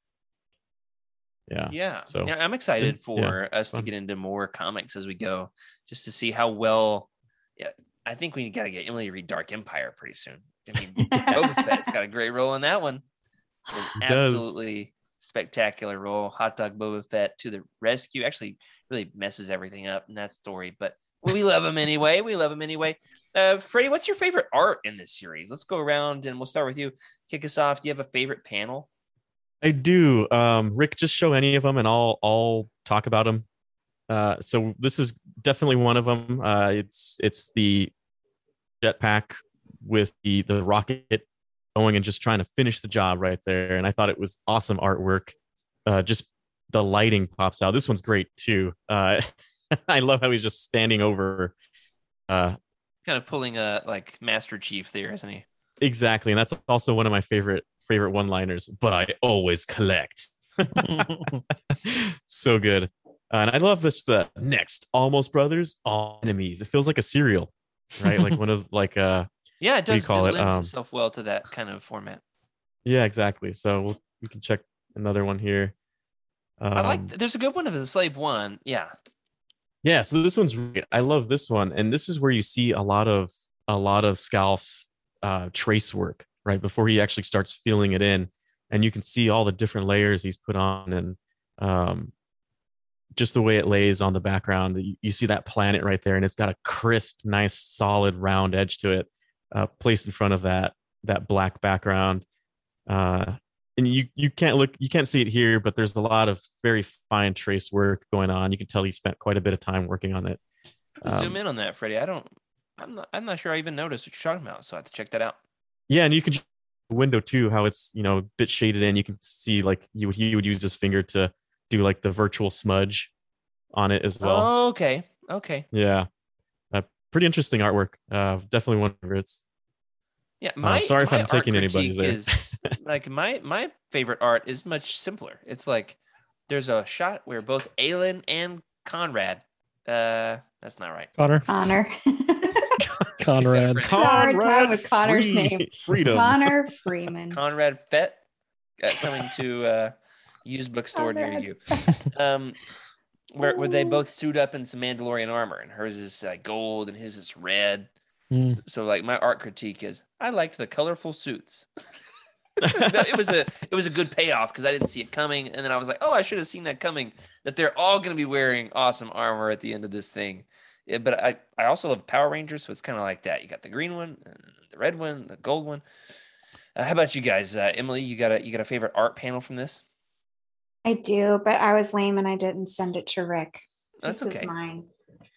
Yeah. Yeah. So, yeah, I'm excited yeah, for us to get into more comics as we go, just to see how well. I think we got to get Emily to read Dark Empire pretty soon. I mean, Boba Fett's got a great role in that one. He does. absolutely spectacular role. Hot dog Boba Fett to the rescue. Actually, really messes everything up in that story, but we love him anyway. We love him anyway. Uh, Freddie, what's your favorite art in this series? Let's go around and we'll start with you. Kick us off. Do you have a favorite panel? I do. Um, Rick, just show any of them, and I'll I'll talk about them. Uh, so this is definitely one of them. Uh, it's it's the jetpack with the the rocket going and just trying to finish the job right there. And I thought it was awesome artwork. Uh, just the lighting pops out. This one's great too. Uh, I love how he's just standing over. Uh, Kind of pulling a like Master Chief there, isn't he? exactly, and that's also one of my favorite favorite one liners. But I always collect. so good. Uh, and I love this the next almost brothers, all enemies. It feels like a serial, right? like one of like uh Yeah, it does. call it it? lends Um, itself well to that kind of format. yeah, exactly. So we'll, we can check another one here. Um, I like. There's a good one of the Slave One. Yeah, Yeah, so this one's great. I love this one, and this is where you see a lot of a lot of Scalf's uh, trace work right before he actually starts filling it in, and you can see all the different layers he's put on, and um, just the way it lays on the background. You, you see that planet right there, and it's got a crisp, nice, solid, round edge to it, uh, placed in front of that that black background. Uh, and you you can't look you can't see it here but there's a lot of very fine trace work going on you can tell he spent quite a bit of time working on it to zoom Um, in on that, Freddie. I don't. I'm not. I'm not sure I even noticed what you're talking about. So I have to check that out. yeah and you can window too how it's you know a bit shaded in you can see like you would he would use his finger to do like the virtual smudge on it as well Oh, okay. Okay. yeah uh, pretty interesting artwork uh definitely one of my favorites Yeah. My, sorry if my I'm taking anybody's there. Is, like my my favorite art is much simpler. It's like there's a shot where both Ailyn and Conrad. Uh, that's not right. Connor. Connor. Conrad. hard time with Connor's Free- name. freedom Connor Freeman. Conrad Fett uh, coming to uh, used bookstore near you. Um, where where they both suit up in some Mandalorian armor, and hers is like gold and his is red. Mm. So like my art critique is I liked the colorful suits. It was a it was a good payoff because I didn't see it coming, and then I was like, oh, I should have seen that coming. That they're all going to be wearing awesome armor at the end of this thing. Yeah, but I I also love Power Rangers, so it's kind of like that. You got the green one, and the red one, the gold one. Uh, how about you guys, uh, Emily? You got a you got a favorite art panel from this? I do, but I was lame and I didn't send it to Rick. That's this okay. is mine.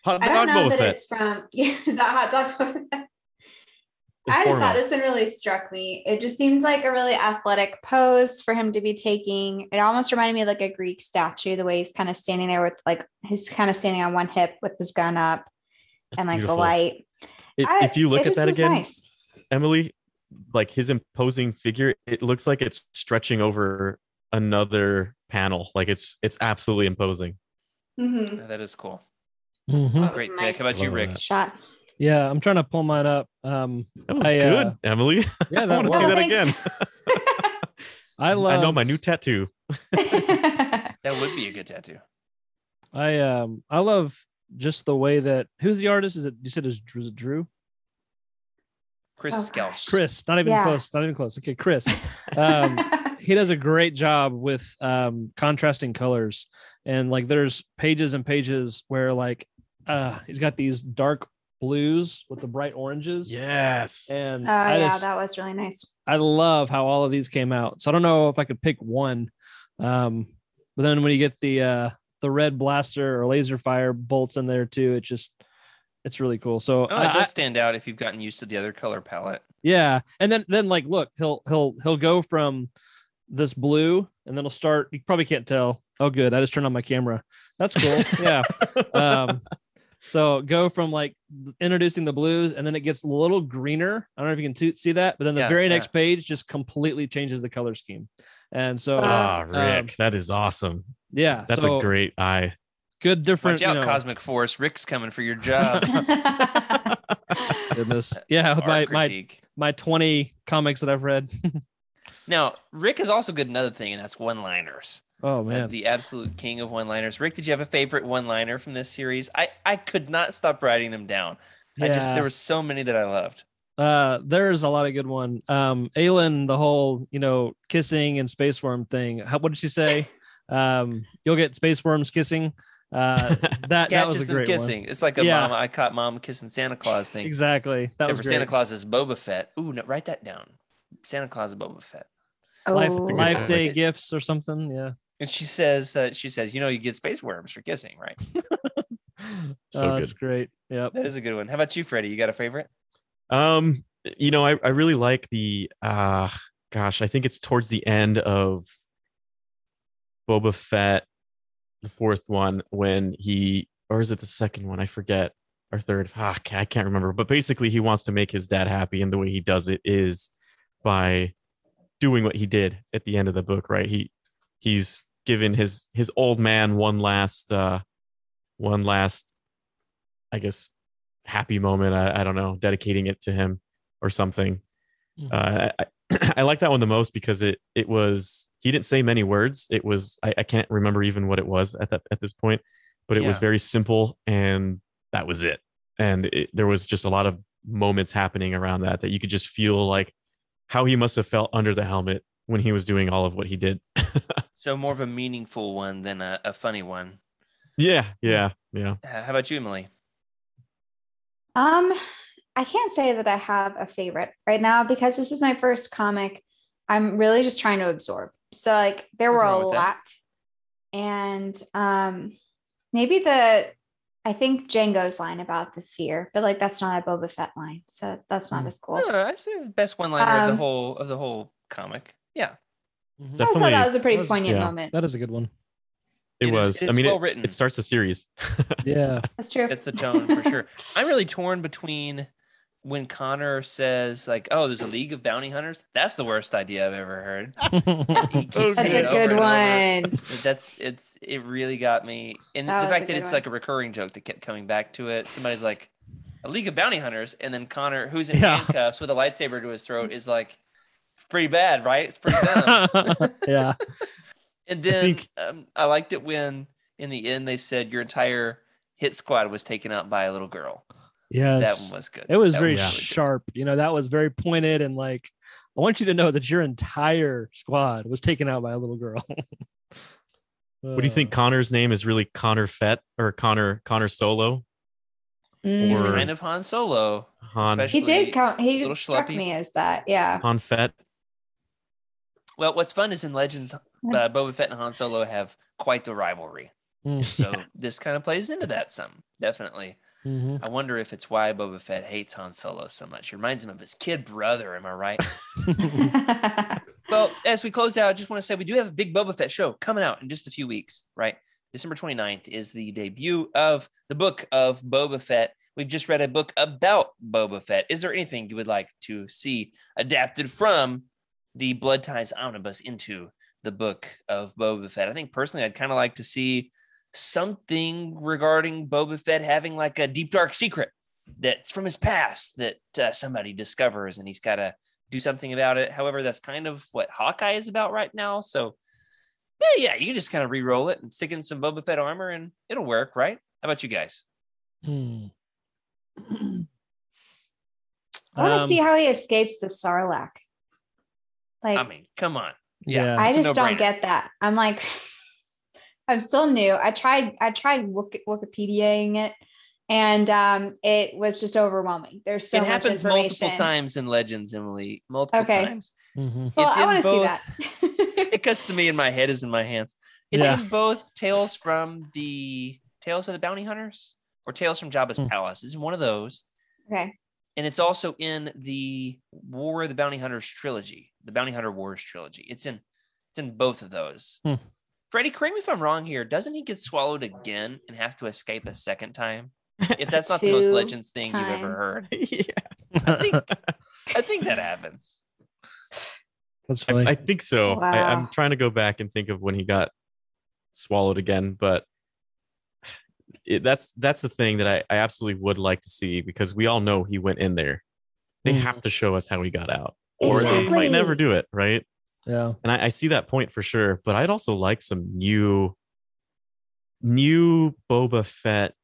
hot I don't know that Fett. it's from. Yeah, is that hot dog? I just thought this one really struck me. It just seems like a really athletic pose for him to be taking. It almost reminded me of like a Greek statue, the way he's kind of standing there with like he's kind of standing on one hip with his gun up That's and like beautiful. the light. If, I- if you look at that again nice. Emily, like his imposing figure, it looks like it's stretching over another panel. Like it's it's absolutely imposing. Mhm. Yeah, that is cool. Mhm. That was Great pick. How about you, Rick? Shot. Yeah, I'm trying to pull mine up. Um, That was I, good, uh, Emily. yeah, I want to see that again. I love. I know my new tattoo. That would be a good tattoo. I um I love just the way that who's the artist? Is it you said is Drew? Is it Drew? Chris Oh, Scalf. gosh. Chris, not even Yeah. close, not even close. Okay, Chris. Um, he does a great job with um contrasting colors and like there's pages and pages where like uh he's got these dark blues with the bright oranges. Yes. And Oh I yeah, just that was really nice. I love how all of these came out. So I don't know if I could pick one. Um, but then when you get the uh the red blaster or laser fire bolts in there too, it just it's really cool. So Oh, I- it I- does stand out if you've gotten used to the other color palette. yeah, and then then like look, he'll he'll he'll go from this blue, and then he'll start. You probably can't tell. Oh, good. I just turned on my camera. That's cool. yeah. Um, so go from like introducing the blues, and then it gets a little greener. I don't know if you can t- see that, but then the Yeah, very yeah. next page just completely changes the color scheme. And so, Ah, um, Rick, that is awesome. yeah, That's so a great eye. Good different. Watch out, you know, Cosmic Force. Rick's coming for your job. goodness. Yeah, my Art my critique. my twenty comics that I've read. Now, Rick is also good at another thing, and that's one-liners. oh Uh, man, the absolute king of one-liners. Rick, did you have a favorite one-liner from this series? I I could not stop writing them down. I just there were so many that I loved. Uh, there's a lot of good one. Um, Ailyn, the whole you know kissing and space worm thing. How, what did she say? Um, you'll get space worms kissing. Uh, that that Catches was a them great kissing. It's like a Yeah. mom I caught mom kissing Santa Claus thing. Exactly. That Yeah, was for great. Santa Claus is Boba Fett. Ooh, no, write that down. Santa Claus is Boba Fett. Life, Oh. life point. day gifts or something. Yeah. And she says, uh, she says, you know, you get space worms for kissing, right? So oh, that's great. Yeah. That is a good one. How about you, Freddie? You got a favorite? Um, you know, I, I really like the uh gosh, I think it's towards the end of Boba Fett, the fourth one, when he or is it the second one? I forget. Or third. Ah, I can't remember. But basically he wants to make his dad happy, and the way he does it is by doing what he did at the end of the book, right? He he's given his his old man one last uh one last I guess happy moment. I, I don't know, dedicating it to him or something. Mhm. Uh, I, I like that one the most because it it was he didn't say many words. It was I, I can't remember even what it was at that at this point, but it was very simple and that was it. And it, there was just a lot of moments happening around that that you could just feel like how he must have felt under the helmet when he was doing all of what he did. So more of a meaningful one than a, a funny one. yeah, yeah, yeah. Uh, How about you, Emily? Um, I can't say that I have a favorite right now because this is my first comic. I'm really just trying to absorb. So like there were a wrong with that. lot. And um maybe the I think Jango's line about the fear, but like that's not a Boba Fett line. So that's not Hmm. as cool. Uh, that's the best one liner of the Um, whole of the whole comic. Yeah, Mhm. I thought Definitely, that was a pretty was- poignant yeah. moment. That is a good one. it, It is- was. it I mean, well it, written. it starts the series. Yeah. That's true. that's the tone for sure. I'm really torn between when Connor says like, "Oh, there's a league of bounty hunters." That's the worst idea I've ever heard. He That's a good one. That's it's it really got me, and That the fact that it's one. like a recurring joke that kept coming back to it. Somebody's like, "A league of bounty hunters," and then Connor, who's in Yeah. handcuffs with a lightsaber to his throat, is like, "It's pretty bad, right? It's pretty dumb." yeah. And then think- um, I liked it when in the end they said your entire hit squad was taken out by a little girl. Yes. That one was good. It was That very really good. sharp. You know, that was very pointed and like, I want you to know that your entire squad was taken out by a little girl. what do you think Connor's name is really Connor Fett or Connor Connor Solo? Mm. He's or- kind of Han Solo. Han He did count he struck schleppy. me as that. Yeah. Han Fett. Well, what's fun is in Legends, uh, Yeah. Boba Fett and Han Solo have quite the rivalry. Mm, So this kind of plays into that some, definitely. Mhm. I wonder if it's why Boba Fett hates Han Solo so much. It reminds him of his kid brother. Am I right? Well, as we close out, I just want to say we do have a big Boba Fett show coming out in just a few weeks, right? December 29th is the debut of the book of Boba Fett. We've just read a book about Boba Fett. Is there anything you would like to see adapted from the Blood Ties Omnibus into the book of Boba Fett? I think personally, I'd kind of like to see something regarding Boba Fett having like a deep, dark secret that's from his past that uh, somebody discovers and he's got to do something about it. However, that's kind of what Hawkeye is about right now. So, yeah, yeah, you can just kind of re-roll it and stick in some Boba Fett armor, and it'll work, right? How about you guys? Hmm. I want to Um, see how he escapes the Sarlacc. Like I mean, come on. yeah. I just no-brainer. don't get that. I'm like, I'm still new. I tried, I tried Wik- Wikipediaing it, and um, it was just overwhelming. There's so it much happens information. multiple times in Legends, Emily. Multiple Okay. times. Mhm. Well, I want to see that. It cuts to me and my head is in my hands. It's Yeah. in both Tales from the Tales of the Bounty Hunters or Tales from Jabba's Hmm. Palace. It's in one of those. okay. and it's also in the War of the Bounty Hunters trilogy, the Bounty Hunter Wars trilogy. It's in it's in both of those. Hmm. Freddie, correct me if I'm wrong here. Doesn't he get swallowed again and have to escape a second time? If that's not the most Legends thing you've ever heard, yeah. I think I think that happens. That's funny. I, I think so. I, I'm trying to go back and think of when he got swallowed again, but it, that's that's the thing that I, I absolutely would like to see because we all know he went in there. They Mm. have to show us how he got out, or they might never do it, right? Yeah. And I, I see that point for sure. But I'd also like some new, new Boba Fett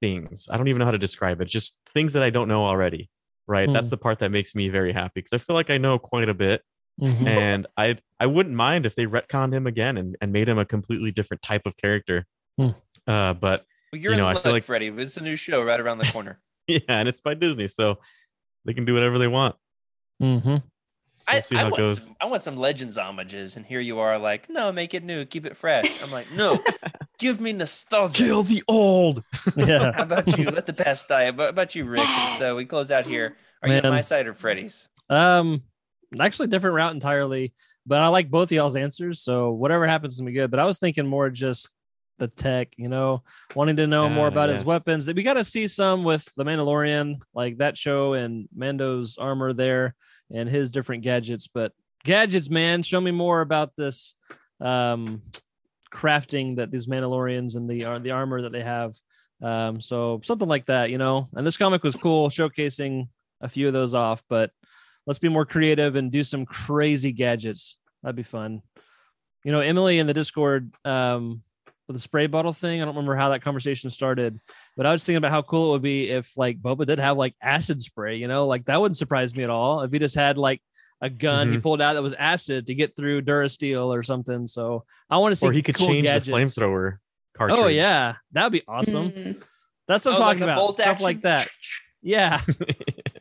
things. I don't even know how to describe it. Just things that I don't know already. Right. That's Hmm. the part that makes me very happy because I feel like I know quite a bit Mhm. and I I wouldn't mind if they retconned him again and, and made him a completely different type of character. Hmm. Uh, but Well, you're You know, I in feel like- Freddie. It's a new show right around the corner. yeah, and it's by Disney, so they can do whatever they want. Mm-hmm. So I, see I how it want goes. some, I want some Legends homages, and here you are, like, no, make it new, keep it fresh. I'm like, no, give me nostalgia. Kill the old. Yeah. How about you? Let the past die. How about you, Rick? And so we close out here. Are you on my side or Freddy's? Um, actually, different route entirely. But I like both of y'all's answers. So whatever happens to be good. But I was thinking more just the tech, you know, wanting to know more Ah, about his yes. weapons. We got to see some with the Mandalorian, like that show and Mando's armor there and his different gadgets. But gadgets, man, show me more about this um crafting that these Mandalorians and the uh, the armor that they have. Um, so something like that, you know. And this comic was cool, showcasing a few of those off, but let's be more creative and do some crazy gadgets. That'd be fun. You know, Emily in the Discord um, with the spray bottle thing. I don't remember how that conversation started, but I was thinking about how cool it would be if like Boba did have like acid spray. You know, like that wouldn't surprise me at all if he just had like a gun he Mhm. pulled out that was acid to get through Durasteel or something. So I want to see Or he could cool change gadgets. the flamethrower cartridge. Oh yeah, that'd be awesome. Mm. That's what I'm Oh, talking a about. bolt Stuff action? like that. Yeah.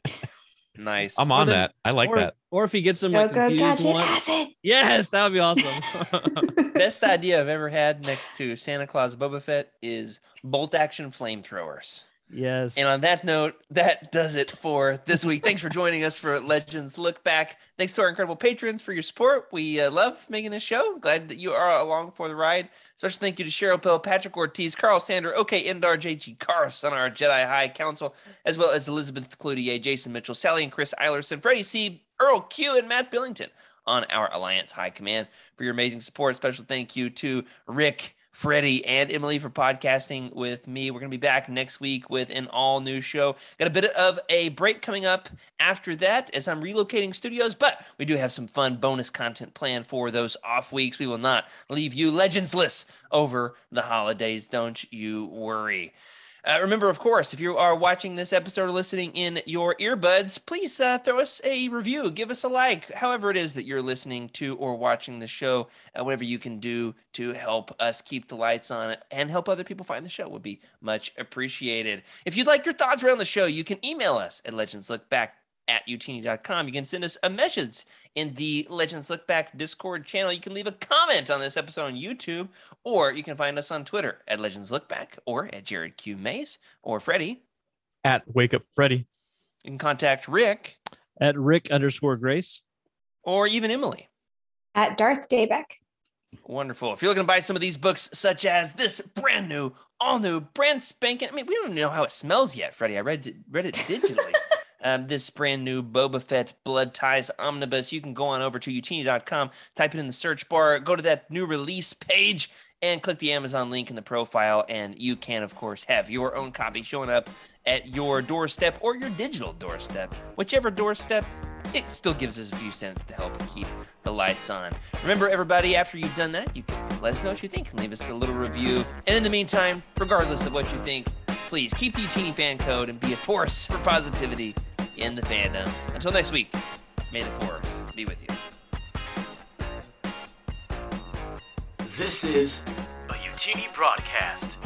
Nice. I'm on then- that. I like or, that. Or if he gets them Go like go confused gadget once. Yes, that would be awesome. Best idea I've ever had next to Santa Claus Boba Fett is bolt action flamethrowers. Yes. And on that note, that does it for this week. Thanks for joining us for Legends Look Back. Thanks to our incredible patrons for your support. We uh, love making this show. Glad that you are along for the ride. Special thank you to Cheryl Pill, Patrick Ortiz, Carl Sander, OK Indar, JG Karas on our Jedi High Council, as well as Elizabeth Cloutier, Jason Mitchell, Sally and Chris Eilerson, Freddie C., Earl Q, and Matt Billington on our Alliance High Command for your amazing support. Special thank you to Rick, Freddie, and Emily for podcasting with me. We're going to be back next week with an all new show. Got a bit of a break coming up after that as I'm relocating studios, but we do have some fun bonus content planned for those off weeks. We will not leave you legendsless over the holidays. Don't you worry. Uh, remember, of course, if you are watching this episode or listening in your earbuds, please uh, throw us a review, give us a like, however it is that you're listening to or watching the show. Uh, whatever you can do to help us keep the lights on and help other people find the show would be much appreciated. If you'd like your thoughts around the show, you can email us at legendslookback at utini.com. You can send us a message in the Legends Look Back Discord channel. You can leave a comment on this episode on YouTube, or you can find us on Twitter at Legends Look Back or at Jared Q Mays or Freddie. At Wake Up Freddy. You can contact Rick At Rick underscore Grace. or even Emily. At Darth Daybeck. Wonderful. If you're looking to buy some of these books, such as this brand new, all new, brand spanking, I mean, we don't even know how it smells yet, Freddie. I read it, read it digitally. um, this brand new Boba Fett Blood Ties Omnibus. You can go on over to utini.com, type it in the search bar, go to that new release page, and click the Amazon link in the profile. And you can, of course, have your own copy showing up at your doorstep or your digital doorstep, whichever doorstep it still gives us a few cents to help keep the lights on. Remember, everybody, after you've done that, you can let us know what you think and leave us a little review. And in the meantime, regardless of what you think, please keep the Utini fan code and be a force for positivity in the fandom. Until next week, may the force be with you. This is a Utini broadcast.